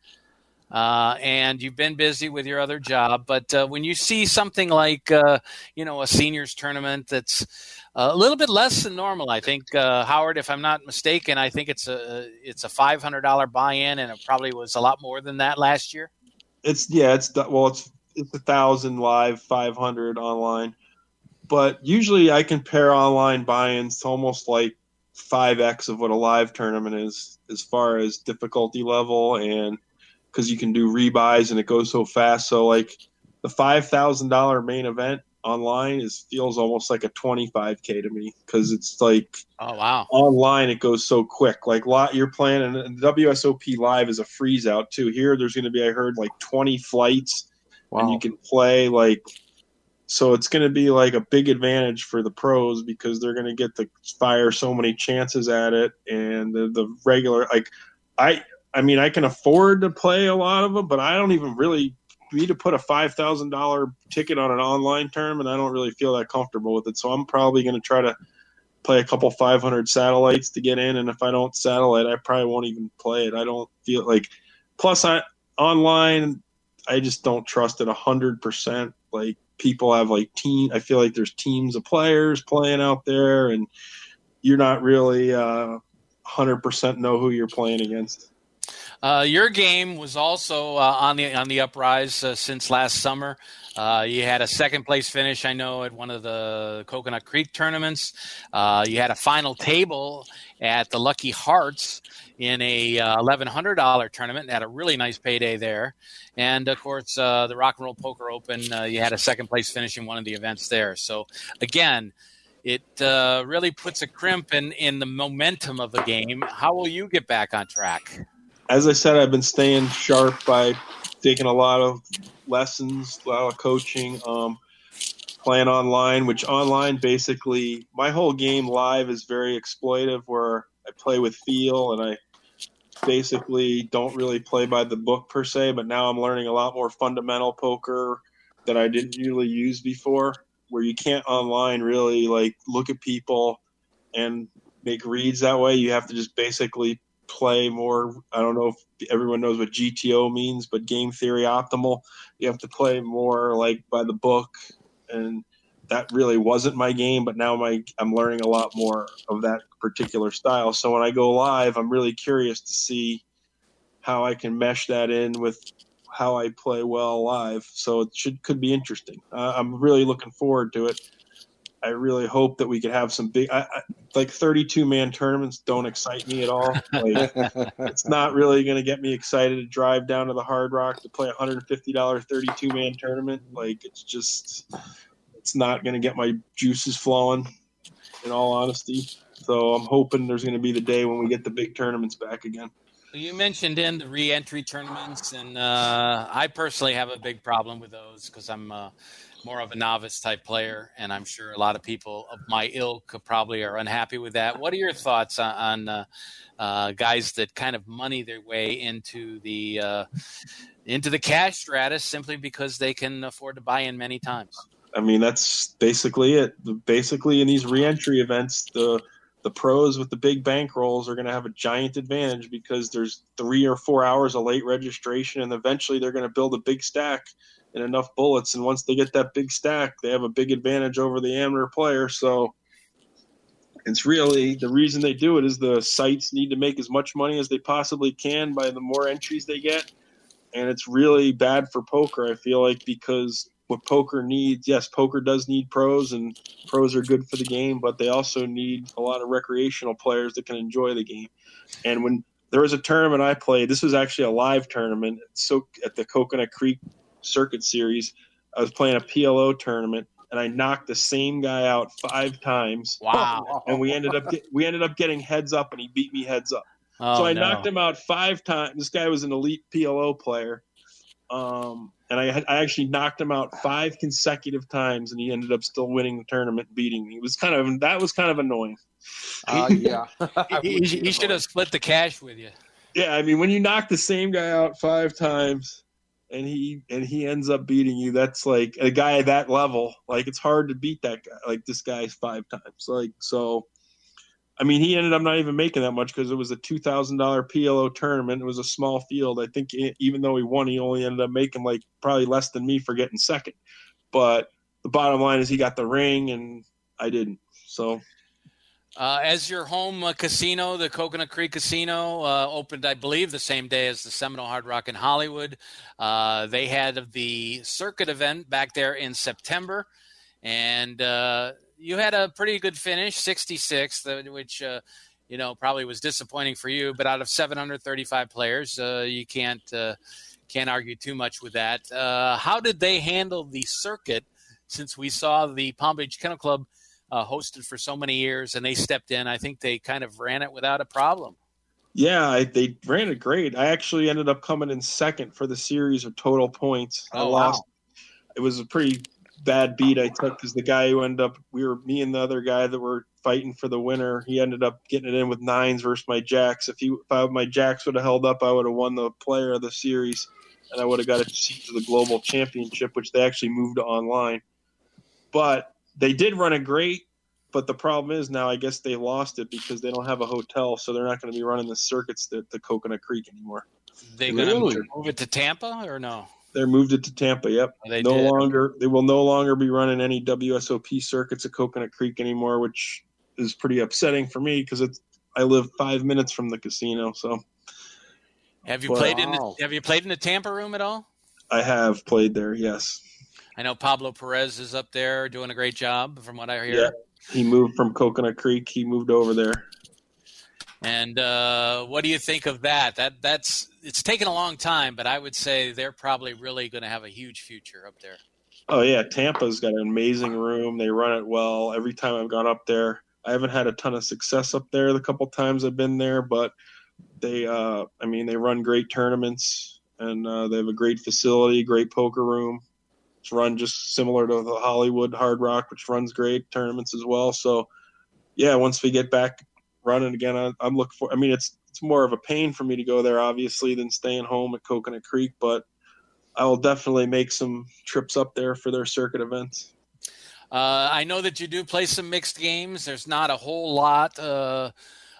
Speaker 2: uh, and you've been busy with your other job. But uh, when you see something like uh, you know a seniors tournament that's a little bit less than normal, I think uh, Howard, if I'm not mistaken, I think it's a it's a five hundred dollar buy-in, and it probably was a lot more than that last year.
Speaker 3: It's yeah, it's well, it's it's a thousand live, five hundred online. But usually, I compare online buy-ins to almost like five x of what a live tournament is, as far as difficulty level, and because you can do rebuys and it goes so fast. So like the five thousand dollar main event online is feels almost like a twenty five k to me because it's like
Speaker 2: Oh wow!
Speaker 3: online it goes so quick. Like lot you're playing and WSOP live is a freeze out too. Here there's going to be I heard like 20 flights and you can play like so it's going to be like a big advantage for the pros because they're going to get to fire so many chances at it and the, the regular like I I mean I can afford to play a lot of them but I don't even really need to put a five thousand dollar ticket on an online term and I don't really feel that comfortable with it. So I'm probably going to try to play a couple 500 satellites to get in and if i don't satellite i probably won't even play it. I don't feel like plus i online i just don't trust it 100% like people have like team i feel like there's teams of players playing out there and you're not really uh 100% know who you're playing against
Speaker 2: Uh, your game was also uh, on the on the uprise uh, since last summer. Uh, you had a second place finish, I know, at one of the Coconut Creek tournaments. Uh, you had a final table at the Lucky Hearts in a uh, eleven hundred dollar tournament. and Had a really nice payday there, and of course the Rock and Roll Poker Open. You had a second place finish in one of the events there. So again. It really puts a crimp in, in the momentum of the game. How will you get back on track?
Speaker 3: As I said, I've been staying sharp by taking a lot of lessons, a lot of coaching, um, playing online, which online basically my whole game live is very exploitive where I play with feel and I basically don't really play by the book per se, but now I'm learning a lot more fundamental poker that I didn't really use before, where you can't online really like look at people and make reads that way. You have to just basically play more. I don't know if everyone knows what GTO means, but game theory optimal. You have to play more like by the book, and that really wasn't my game. But now my I'm learning a lot more of that particular style. So when I go live, I'm really curious to see how I can mesh that in with how I play well live. So it should could be interesting. Uh, I'm really looking forward to it. I really hope that we could have some big, I, I, like 32 man tournaments. Don't excite me at all. Like, it's not really going to get me excited to drive down to the Hard Rock to play a $150 32 man tournament. Like it's just, it's not going to get my juices flowing. In all honesty, so I'm hoping there's going to be the day when we get the big tournaments back again.
Speaker 2: You mentioned in the re-entry tournaments, and uh, I personally have a big problem with those because I'm uh, more of a novice type player, and I'm sure a lot of people of my ilk probably are unhappy with that. What are your thoughts on, on uh, uh, guys that kind of money their way into the uh, into the cash stratus simply because they can afford to buy in many times?
Speaker 3: I mean, that's basically it. Basically, in these reentry events, the the pros with the big bankrolls are going to have a giant advantage because there's three or four hours of late registration, and eventually they're going to build a big stack and enough bullets. And once they get that big stack, they have a big advantage over the amateur player. So it's really the reason they do it is the sites need to make as much money as they possibly can by the more entries they get. and it's really bad for poker. I feel like because what poker needs, yes, poker does need pros, and pros are good for the game, but they also need a lot of recreational players that can enjoy the game. And when there was a tournament I played, this was actually a live tournament, so at the Coconut Creek Circuit Series. I was playing a PLO tournament, and I knocked the same guy out five times.
Speaker 2: Wow!
Speaker 3: And we ended up get, we ended up getting heads up, and he beat me heads up.
Speaker 2: Oh,
Speaker 3: so I
Speaker 2: no.
Speaker 3: knocked him out five times. This guy was an elite PLO player, um, and I had, I actually knocked him out five consecutive times, and he ended up still winning the tournament, beating me. It was kind of that was kind of annoying.
Speaker 11: Uh, yeah.
Speaker 2: he, he- he should have split the cash with you.
Speaker 3: Yeah, I mean, when you knock the same guy out five times, and he and he ends up beating you, that's like a guy at that level. Like it's hard to beat that guy. Like this guy's five times. Like so. I mean, he ended up not even making that much because it was a two thousand dollar PLO tournament. It was a small field. I think even though he won, he only ended up making like probably less than me for getting second. But the bottom line is he got the ring and I didn't. So
Speaker 2: Uh, as your home uh, casino, the Coconut Creek Casino uh, opened, I believe, the same day as the Seminole Hard Rock in Hollywood. Uh, they had the circuit event back there in September, and uh, you had a pretty good finish, 66th, uh, which you know probably was disappointing for you. But out of 735 players, you can't can't argue too much with that. How did they handle the circuit? Since we saw the Palm Beach Kennel Club uh, hosted for so many years, and they stepped in. I think they kind of ran it without a problem.
Speaker 3: yeah, I, they ran it great. I actually ended up coming in second for the series of total points. I
Speaker 2: Oh,
Speaker 3: lost. It was a pretty bad beat I took because the guy who ended up we were me and the other guy that were fighting for the winner. He ended up getting it in with nines versus my jacks. If he if I, my jacks would have held up, I would have won the player of the series, and I would have got a seat to the global championship, which they actually moved to online. But they did run it great. But the problem is now, I guess they lost it because they don't have a hotel, so they're not going to be running the circuits at the Coconut Creek anymore.
Speaker 2: They going to
Speaker 3: Really?
Speaker 2: move it to Tampa or no?
Speaker 3: They're moved it to Tampa. Yep.
Speaker 2: Oh, they
Speaker 3: no
Speaker 2: did.
Speaker 3: longer. They will no longer be running any WSOP circuits at Coconut Creek anymore, which is pretty upsetting for me because it's. I live five minutes from the casino, so
Speaker 2: Have you
Speaker 3: Wow.
Speaker 2: played in? The, have you played in the Tampa room at all?
Speaker 3: I have played there. Yes.
Speaker 2: I know Pablo Perez is up there doing a great job, from what I hear.
Speaker 3: Yeah. He moved from Coconut Creek. He moved over there.
Speaker 2: And uh, what do you think of that? That that's it's taken a long time, but I would say they're probably really going to have a huge future up there.
Speaker 3: Oh yeah, Tampa's got an amazing room. They run it well. Every time I've gone up there, I haven't had a ton of success up there the couple times I've been there, but they uh I mean they run great tournaments and uh, they have a great facility, great poker room. It's run just similar to the Hollywood Hard Rock, which runs great tournaments as well. So yeah, once we get back running again, I, I'm looking for. I mean, it's it's more of a pain for me to go there, obviously, than staying home at Coconut Creek, but I will definitely make some trips up there for their circuit events.
Speaker 2: Uh, I know that you do play some mixed games. There's not a whole lot uh,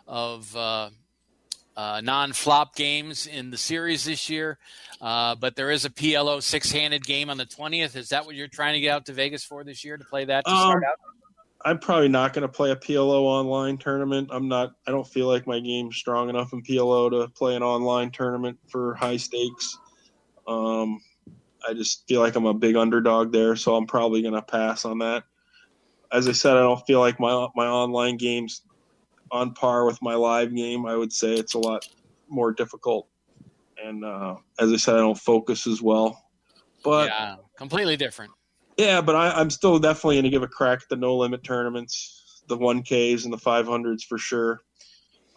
Speaker 2: of uh, uh, non-flop games in the series this year, uh, but there is a PLO six-handed game on the 20th. Is that what you're trying to get out to Vegas for this year to play that to start
Speaker 3: Um,
Speaker 2: out?
Speaker 3: I'm probably not going to play a PLO online tournament. I'm not. I don't feel like my game's strong enough in PLO to play an online tournament for high stakes. Um, I just feel like I'm a big underdog there, so I'm probably going to pass on that. As I said, I don't feel like my my online game's on par with my live game. I would say it's a lot more difficult, and uh, as I said, I don't focus as well. But
Speaker 2: yeah, completely different.
Speaker 3: yeah, but I, I'm still definitely going to give a crack at the no limit tournaments, the 1Ks and the 500s for sure.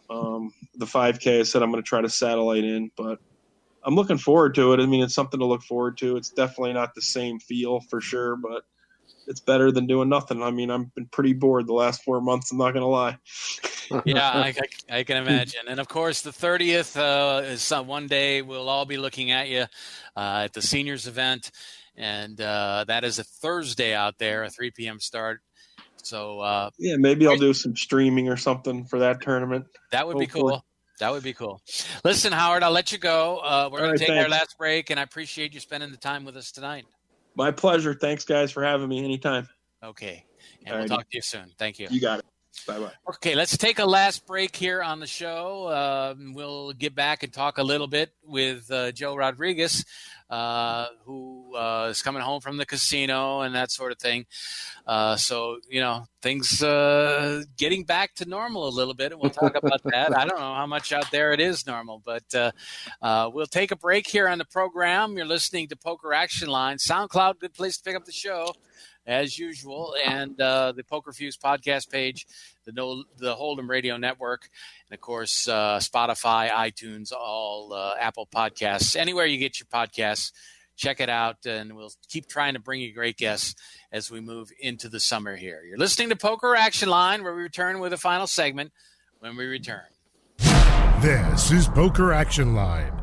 Speaker 3: Um, the 5K, I said I'm going to try to satellite in, but I'm looking forward to it. I mean, it's something to look forward to. It's definitely not the same feel for sure, but it's better than doing nothing. I mean, I've been pretty bored the last four months. I'm not going to lie.
Speaker 2: yeah, I, I, I can imagine. And of course, the 30th uh, is some, one day we'll all be looking at you uh, at the seniors event. And uh, that is a Thursday out there, a 3 p.m. start. So uh,
Speaker 3: Yeah, maybe I'll do some streaming or something for that tournament.
Speaker 2: that would be cool. That would be cool. Listen, Howard, I'll let you go. Uh, we're going
Speaker 3: right,
Speaker 2: to take our last break, and I appreciate you spending the time with us tonight.
Speaker 3: My pleasure. Thanks, guys, for having me anytime.
Speaker 2: Okay. And
Speaker 3: Alrighty.
Speaker 2: we'll talk to you soon. Thank you.
Speaker 3: You got it. Bye bye.
Speaker 2: Okay, let's take a last break here on the show. Uh, we'll get back and talk a little bit with uh, Joe Rodriguez, uh, who uh, is coming home from the casino and that sort of thing. Uh, so, you know, things uh, getting back to normal a little bit, and we'll talk about that. I don't know how much out there it is normal, but we'll take a break here on the program. You're listening to Poker Action Line. SoundCloud, good place to pick up the show as usual, and uh, the Poker Fuse podcast page, the no, the Hold'em Radio Network, and of course uh, Spotify, iTunes, all uh, Apple Podcasts, anywhere you get your podcasts. Check it out, and we'll keep trying to bring you great guests as we move into the summer here. You're listening to Poker Action Line, where we return with a final segment when we return.
Speaker 1: This is Poker Action Line.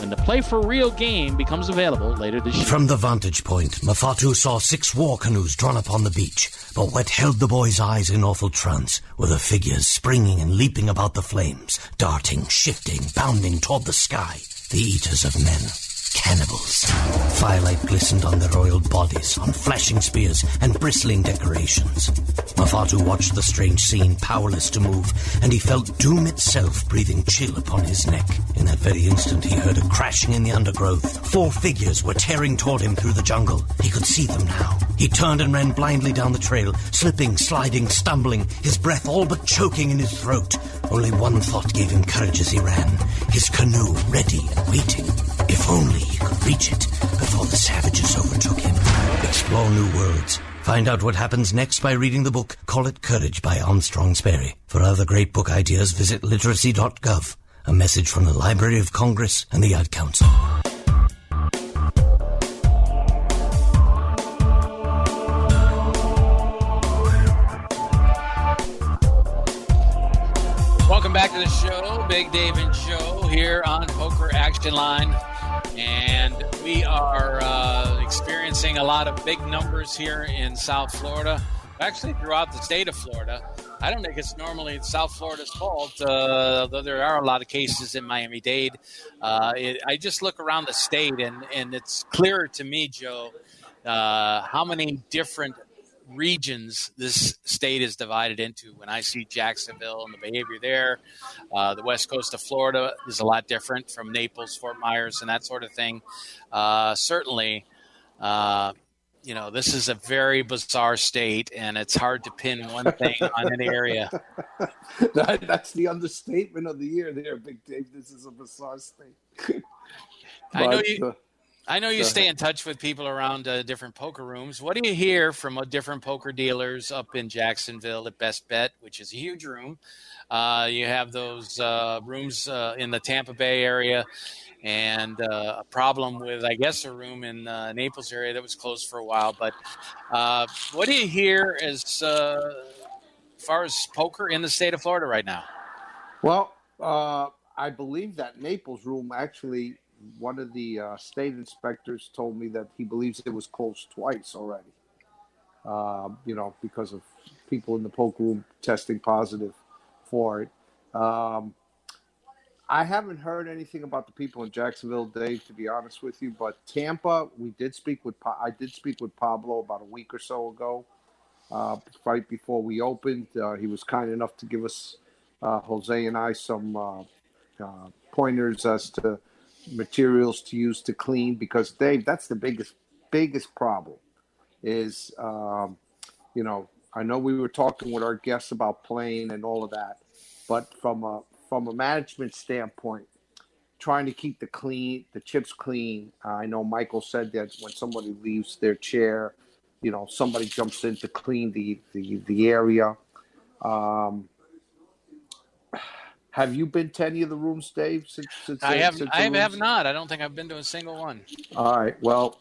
Speaker 12: when the Play for Real game becomes available later this year.
Speaker 9: From the vantage point, Mafatu saw six war canoes drawn up on the beach, but what held the boy's eyes in awful trance were the figures springing and leaping about the flames, darting, shifting, bounding toward the sky, the eaters of men. Cannibals. Firelight glistened on their oiled bodies, on flashing spears and bristling decorations. Mafatu watched the strange scene, powerless to move, and he felt doom itself breathing chill upon his neck. In that very instant, he heard a crashing in the undergrowth. Four figures were tearing toward him through the jungle. He could see them now. He turned and ran blindly down the trail, slipping, sliding, stumbling, his breath all but choking in his throat. Only one thought gave him courage as he ran his canoe ready and waiting. If only he could reach it before the savages overtook him. Explore new worlds. Find out what happens next by reading the book Call It Courage by Armstrong Sperry. For other great book ideas, visit literacy.gov. A message from the Library of Congress and the Ad Council.
Speaker 2: Back to the show. Big Dave and Joe here on Poker Action Line. And we are uh, experiencing a lot of big numbers here in South Florida, actually throughout the state of Florida. I don't think it's normally South Florida's fault, uh, though there are a lot of cases in Miami Dade. Uh, I just look around the state, and, and it's clearer to me, Joe, uh, how many different regions this state is divided into. When I see Jacksonville and the behavior there, uh, the west coast of Florida is a lot different from Naples, Fort Myers, and that sort of thing. Uh, certainly, uh, you know, this is a very bizarre state, and it's hard to pin one thing on an area.
Speaker 11: that, that's the understatement of the year, there, Big Dave. This is a bizarre state.
Speaker 2: I know you. I know you
Speaker 3: Go
Speaker 2: stay
Speaker 3: ahead.
Speaker 2: in touch with people around uh, different poker rooms. What do you hear from uh, different poker dealers up in Jacksonville at Best Bet, which is a huge room? Uh, you have those uh, rooms uh, in the Tampa Bay area, and uh, a problem with, I guess, a room in uh, Naples area that was closed for a while. But uh, what do you hear as uh, far as poker in the state of Florida right now?
Speaker 11: Well, uh, I believe that Naples room actually, one of the uh, state inspectors told me that he believes it was closed twice already. Um, you know, because of people in the poker room testing positive for it. Um, I haven't heard anything about the people in Jacksonville, Dave. To be honest with you, but Tampa, we did speak with. Pa- I did speak with Pablo about a week or so ago, uh, right before we opened. Uh, he was kind enough to give us uh, Jose and I some uh, uh, pointers as to materials to use to clean because Dave, that's the biggest biggest problem. Is um, you know I know we were talking with our guests about playing and all of that, but from a from a management standpoint, trying to keep the clean the chips clean. I know Michael said that when somebody leaves their chair, you know somebody jumps in to clean the the, the area. Um, have you been to any of the rooms, Dave? Since, since
Speaker 2: I have,
Speaker 11: since
Speaker 2: I have not. I don't think I've been to a single one.
Speaker 11: All right. Well,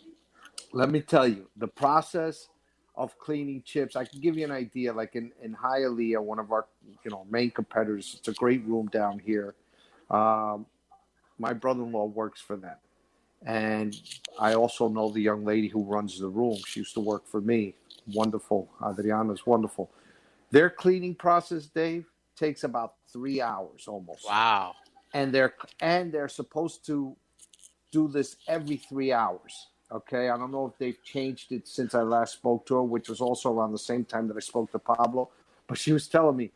Speaker 11: let me tell you the process of cleaning chips. I can give you an idea. Like in in Hialeah, one of our you know main competitors. It's a great room down here. Um, my brother-in-law works for them, and I also know the young lady who runs the room. She used to work for me. Wonderful, Adriana's wonderful. Their cleaning process, Dave, takes about three hours almost
Speaker 2: Wow.
Speaker 11: and they're and they're supposed to do this every three hours. Okay, I don't know if they've changed it since I last spoke to her, which was also around the same time that I spoke to Pablo. But she was telling me,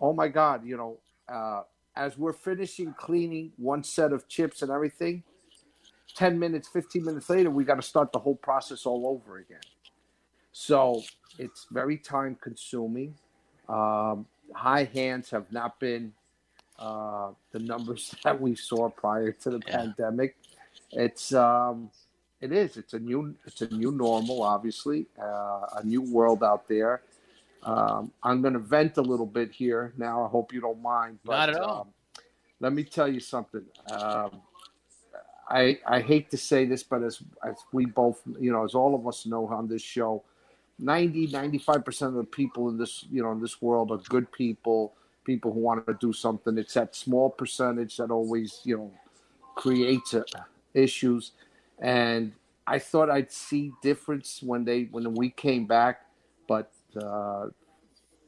Speaker 11: "Oh my God, you know, uh, as we're finishing cleaning one set of chips and everything, ten minutes, fifteen minutes later, we got to start the whole process all over again." So it's very time consuming. Um, high hands have not been uh, the numbers that we saw prior to the pandemic. It's um, it is. It's a new it's a new normal, obviously, uh, a new world out there. Um, I'm going to vent a little bit here now. I hope you don't mind. But,
Speaker 2: Not at all.
Speaker 11: Um, let me tell you something. Um, I I hate to say this, but as as we both, you know, as all of us know on this show, 90 95% of the people in this you know in this world are good people people who want to do something. It's that small percentage that always you know creates uh, issues. And i thought i'd see difference when they when we came back but uh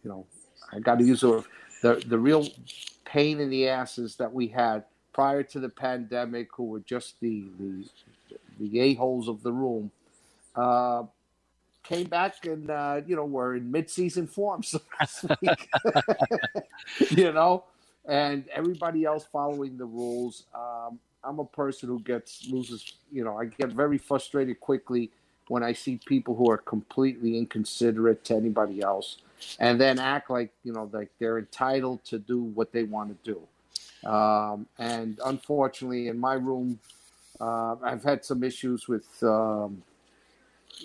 Speaker 11: you know i got to use the the, the real pain in the asses that we had prior to the pandemic who were just the the the a-holes of the room. Uh came back and uh, you know were in mid-season form, so speak. you know, and everybody else following the rules. Um, I'm a person who gets loses. You know, I get very frustrated quickly when I see people who are completely inconsiderate to anybody else, and then act like you know like they're entitled to do what they want to do. Um, and unfortunately, in my room, uh, I've had some issues with. Um,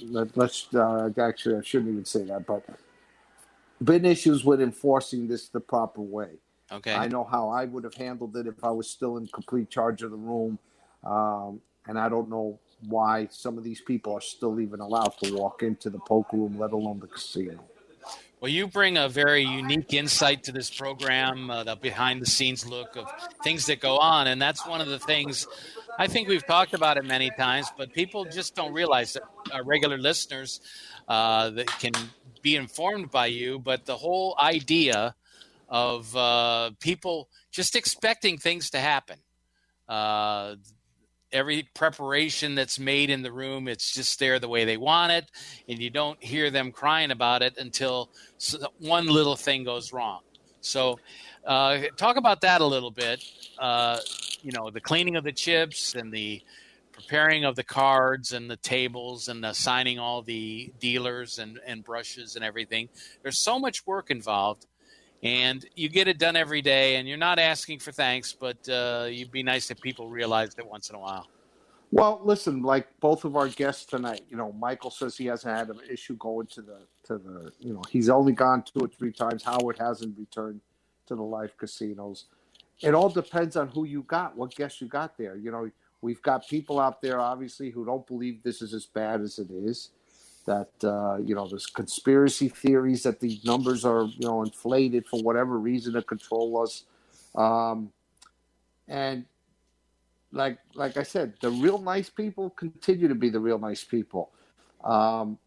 Speaker 11: let, let's uh, actually I shouldn't even say that, but been issues with enforcing this the proper way.
Speaker 2: Okay.
Speaker 11: I know how I would have handled it if I was still in complete charge of the room, um, and I don't know why some of these people are still even allowed to walk into the poker room, let alone the casino.
Speaker 2: Well, you bring a very unique insight to this program, uh, the behind the scenes look of things that go on. And that's one of the things I think we've talked about it many times, but people just don't realize that our regular listeners uh, that can be informed by you. But the whole idea of uh, people just expecting things to happen. Uh, every preparation that's made in the room it's just there the way they want it and you don't hear them crying about it until one little thing goes wrong so uh, talk about that a little bit uh, you know the cleaning of the chips and the preparing of the cards and the tables and assigning all the dealers and, and brushes and everything there's so much work involved and you get it done every day and you're not asking for thanks but uh, you'd be nice if people realized it once in a while
Speaker 11: Well, listen, like both of our guests tonight, you know, Michael says he hasn't had an issue going to the to the, you know, he's only gone two or three times. Howard hasn't returned to the live casinos. It all depends on who you got, what guests you got there. You know, we've got people out there obviously who don't believe this is as bad as it is. That uh, you know, there's conspiracy theories that these numbers are you know inflated for whatever reason to control us. Um, and like like I said, the real nice people continue to be the real nice people. Um,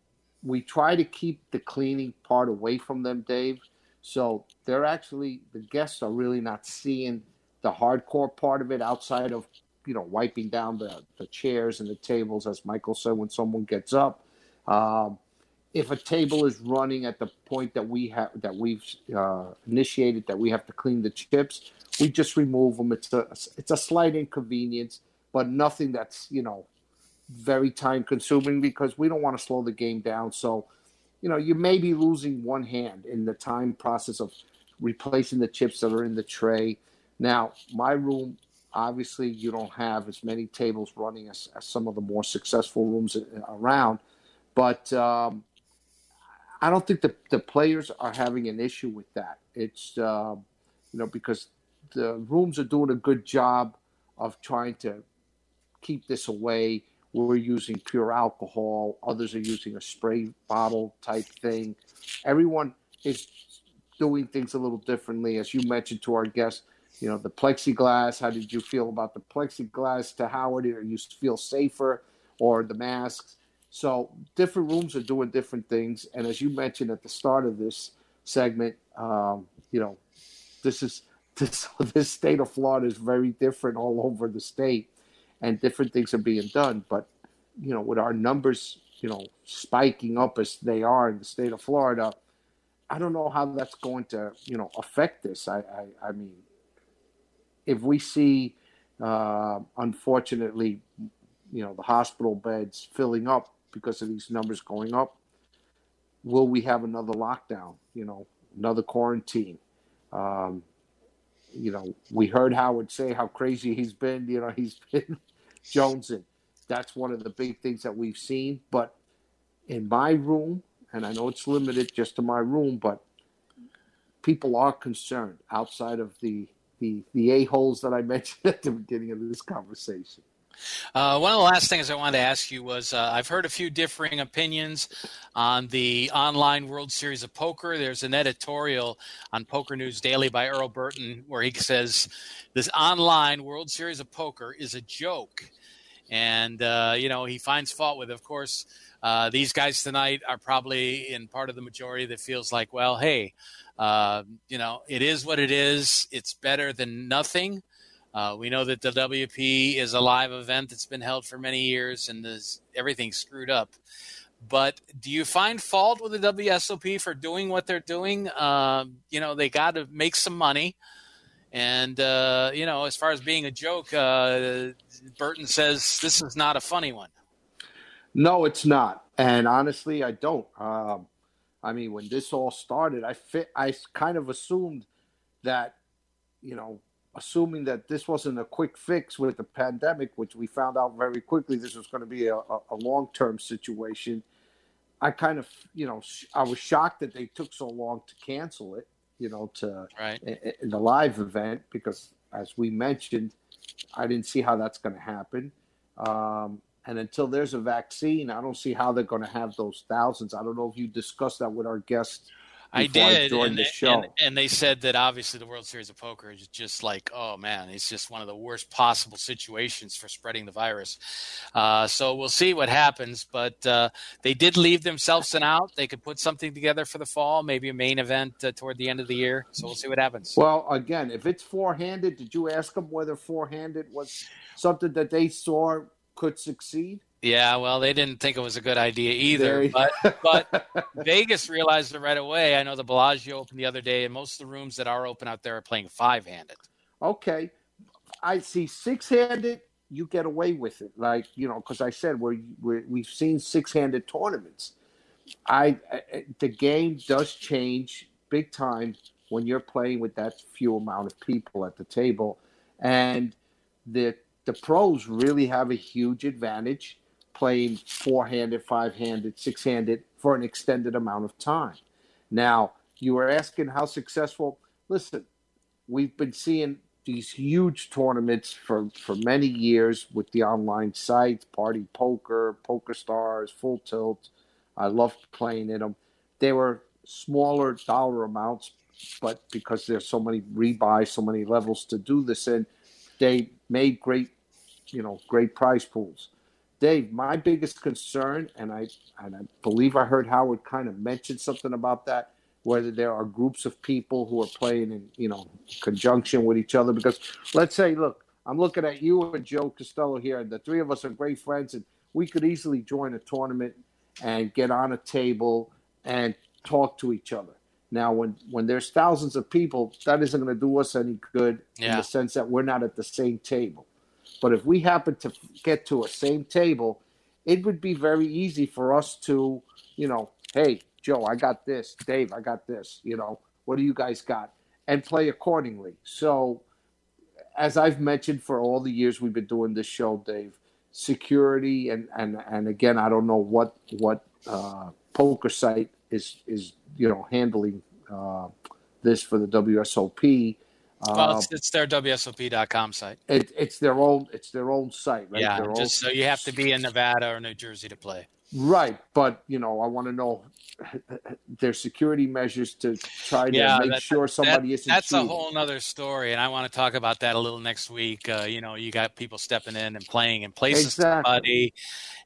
Speaker 11: we try to keep the cleaning part away from them, Dave. So they're actually the guests are really not seeing the hardcore part of it outside of you know wiping down the, the chairs and the tables, as Michael said when someone gets up. Um, if a table is running at the point that we have that we've uh, initiated that we have to clean the chips, we just remove them. It's a it's a slight inconvenience, but nothing that's you know very time consuming because we don't want to slow the game down. So, you know, you may be losing one hand in the time process of replacing the chips that are in the tray. Now, my room, obviously, you don't have as many tables running as, as some of the more successful rooms around, but um, I don't think the, the players are having an issue with that. It's, uh, you know, because the rooms are doing a good job of trying to keep this away. We're using pure alcohol. Others are using a spray bottle type thing. Everyone is doing things a little differently. As you mentioned to our guests, you know, the plexiglass. How did you feel about the plexiglass to Howard? Or you feel safer or the masks? So different rooms are doing different things. And as you mentioned at the start of this segment, um, you know, this is this this state of Florida is very different all over the state, and different things are being done. But you know, with our numbers, you know, spiking up as they are in the state of Florida, I don't know how that's going to you know affect this. I I, I mean, if we see, uh, unfortunately, you know, the hospital beds filling up because of these numbers going up, will we have another lockdown? You know, another quarantine. Um, you know, we heard Howard say how crazy he's been. You know, he's been jonesing. That's one of the big things that we've seen. But in my room, and I know it's limited just to my room, but people are concerned outside of the the the a holes that I mentioned at the beginning of this conversation.
Speaker 2: Uh, one of the last things I wanted to ask you was uh, I've heard a few differing opinions on the online World Series of Poker. There's an editorial on Poker News Daily by Earl Burton where he says this online World Series of Poker is a joke. And, uh, you know, he finds fault with, of course, uh, these guys tonight are probably in part of the majority that feels like, well, hey, uh, you know, it is what it is. It's better than nothing. Uh, we know that the WP is a live event that's been held for many years and is everything's screwed up. But do you find fault with the WSOP for doing what they're doing? Uh, you know, they got to make some money. And, uh, you know, as far as being a joke, uh, Burton says this is not a funny one.
Speaker 11: No, it's not. And honestly, I don't. Um, I mean, when this all started, I fit, I kind of assumed that, you know, assuming that this wasn't a quick fix with the pandemic, which we found out very quickly this was going to be a, a long term situation. I kind of, you know, I was shocked that they took so long to cancel it, you know, to
Speaker 2: right.
Speaker 11: in, the live event because, as we mentioned, I didn't see how that's going to happen. Um, and until there's a vaccine, I don't see how they're going to have those thousands. I don't know if you discussed that with our guests
Speaker 2: I did, I and, the and, and, they said that obviously the World Series of Poker is just like, oh man, it's just one of the worst possible situations for spreading the virus. Uh, so we'll see what happens, but uh, they did leave themselves an out. They could put something together for the fall, maybe a main event uh, toward the end of the year. So we'll see what happens.
Speaker 11: Well, again, if it's four-handed, did you ask them whether four-handed was something that they saw could succeed?
Speaker 2: Yeah, well, they didn't think it was a good idea either. But but Vegas realized it right away. I know the Bellagio opened the other day, and most of the rooms that are open out there are playing five handed.
Speaker 11: Okay, I see six handed. You get away with it, like you know, because I said we're, we're we've seen six handed tournaments. I, I the game does change big time when you're playing with that few amount of people at the table, and the the pros really have a huge advantage playing four-handed, five-handed, six-handed for an extended amount of time. Now, you were asking how successful. Listen, we've been seeing these huge tournaments for, for many years with the online sites, Party Poker, Poker Stars, Full Tilt. I loved playing in them. They were smaller dollar amounts, but because there's so many rebuys, so many levels to do this in, they made great, you know, great prize pools. Dave, my biggest concern, and I and I believe I heard Howard kind of mention something about that, whether there are groups of people who are playing in, you know, conjunction with each other. Because let's say, look, I'm looking at you and Joe Costello here, and the three of us are great friends, and we could easily join a tournament and get on a table and talk to each other. Now, when when there's thousands of people, that isn't going to do us any good in the sense that we're not at the same table. But if we happen to get to a same table, it would be very easy for us to, you know, hey, Joe, I got this. Dave, I got this. You know, what do you guys got? And play accordingly. So, as I've mentioned for all the years we've been doing this show, Dave, security and and and again, I don't know what what uh, poker site is is you know handling uh, this for the WSOP.
Speaker 2: Well,
Speaker 11: Uh,
Speaker 2: it's, it's their WSOP.com site.
Speaker 11: it, it's their own it's their own site, right?
Speaker 2: yeah,
Speaker 11: Their own-
Speaker 2: so you have to be in Nevada or New Jersey to play.
Speaker 11: right. But you know, I want to know their security measures to try to
Speaker 2: yeah,
Speaker 11: make
Speaker 2: that-
Speaker 11: sure somebody
Speaker 2: that-
Speaker 11: isn't.
Speaker 2: That's a whole other story, and I want to talk about that a little next week. Uh, you know, you got people stepping in and playing in places
Speaker 11: Exactly.
Speaker 2: somebody,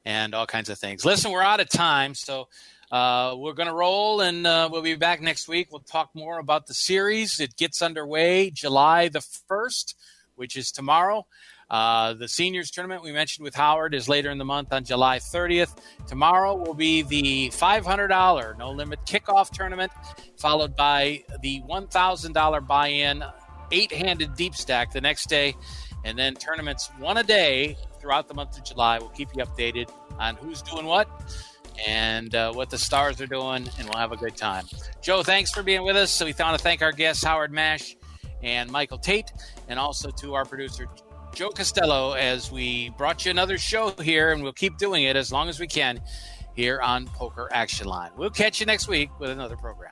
Speaker 2: and all kinds of things. Listen, we're out of time, so uh, we're going to roll, and uh, we'll be back next week. We'll talk more about the series. It gets underway July the first, which is tomorrow. Uh, the seniors tournament we mentioned with Howard is later in the month on July 30th. Tomorrow will be the $500 no limit kickoff tournament, followed by the $1,000 buy in eight handed deep stack the next day, and then tournaments one a day throughout the month of July. We'll keep you updated on who's doing what and uh, what the stars are doing, and we'll have a good time. Joe, thanks for being with us. So we want to thank our guests, Howard Mash and Michael Tate, and also to our producer, Joe Costello, as we brought you another show here, and we'll keep doing it as long as we can here on Poker Action Line. We'll catch you next week with another program.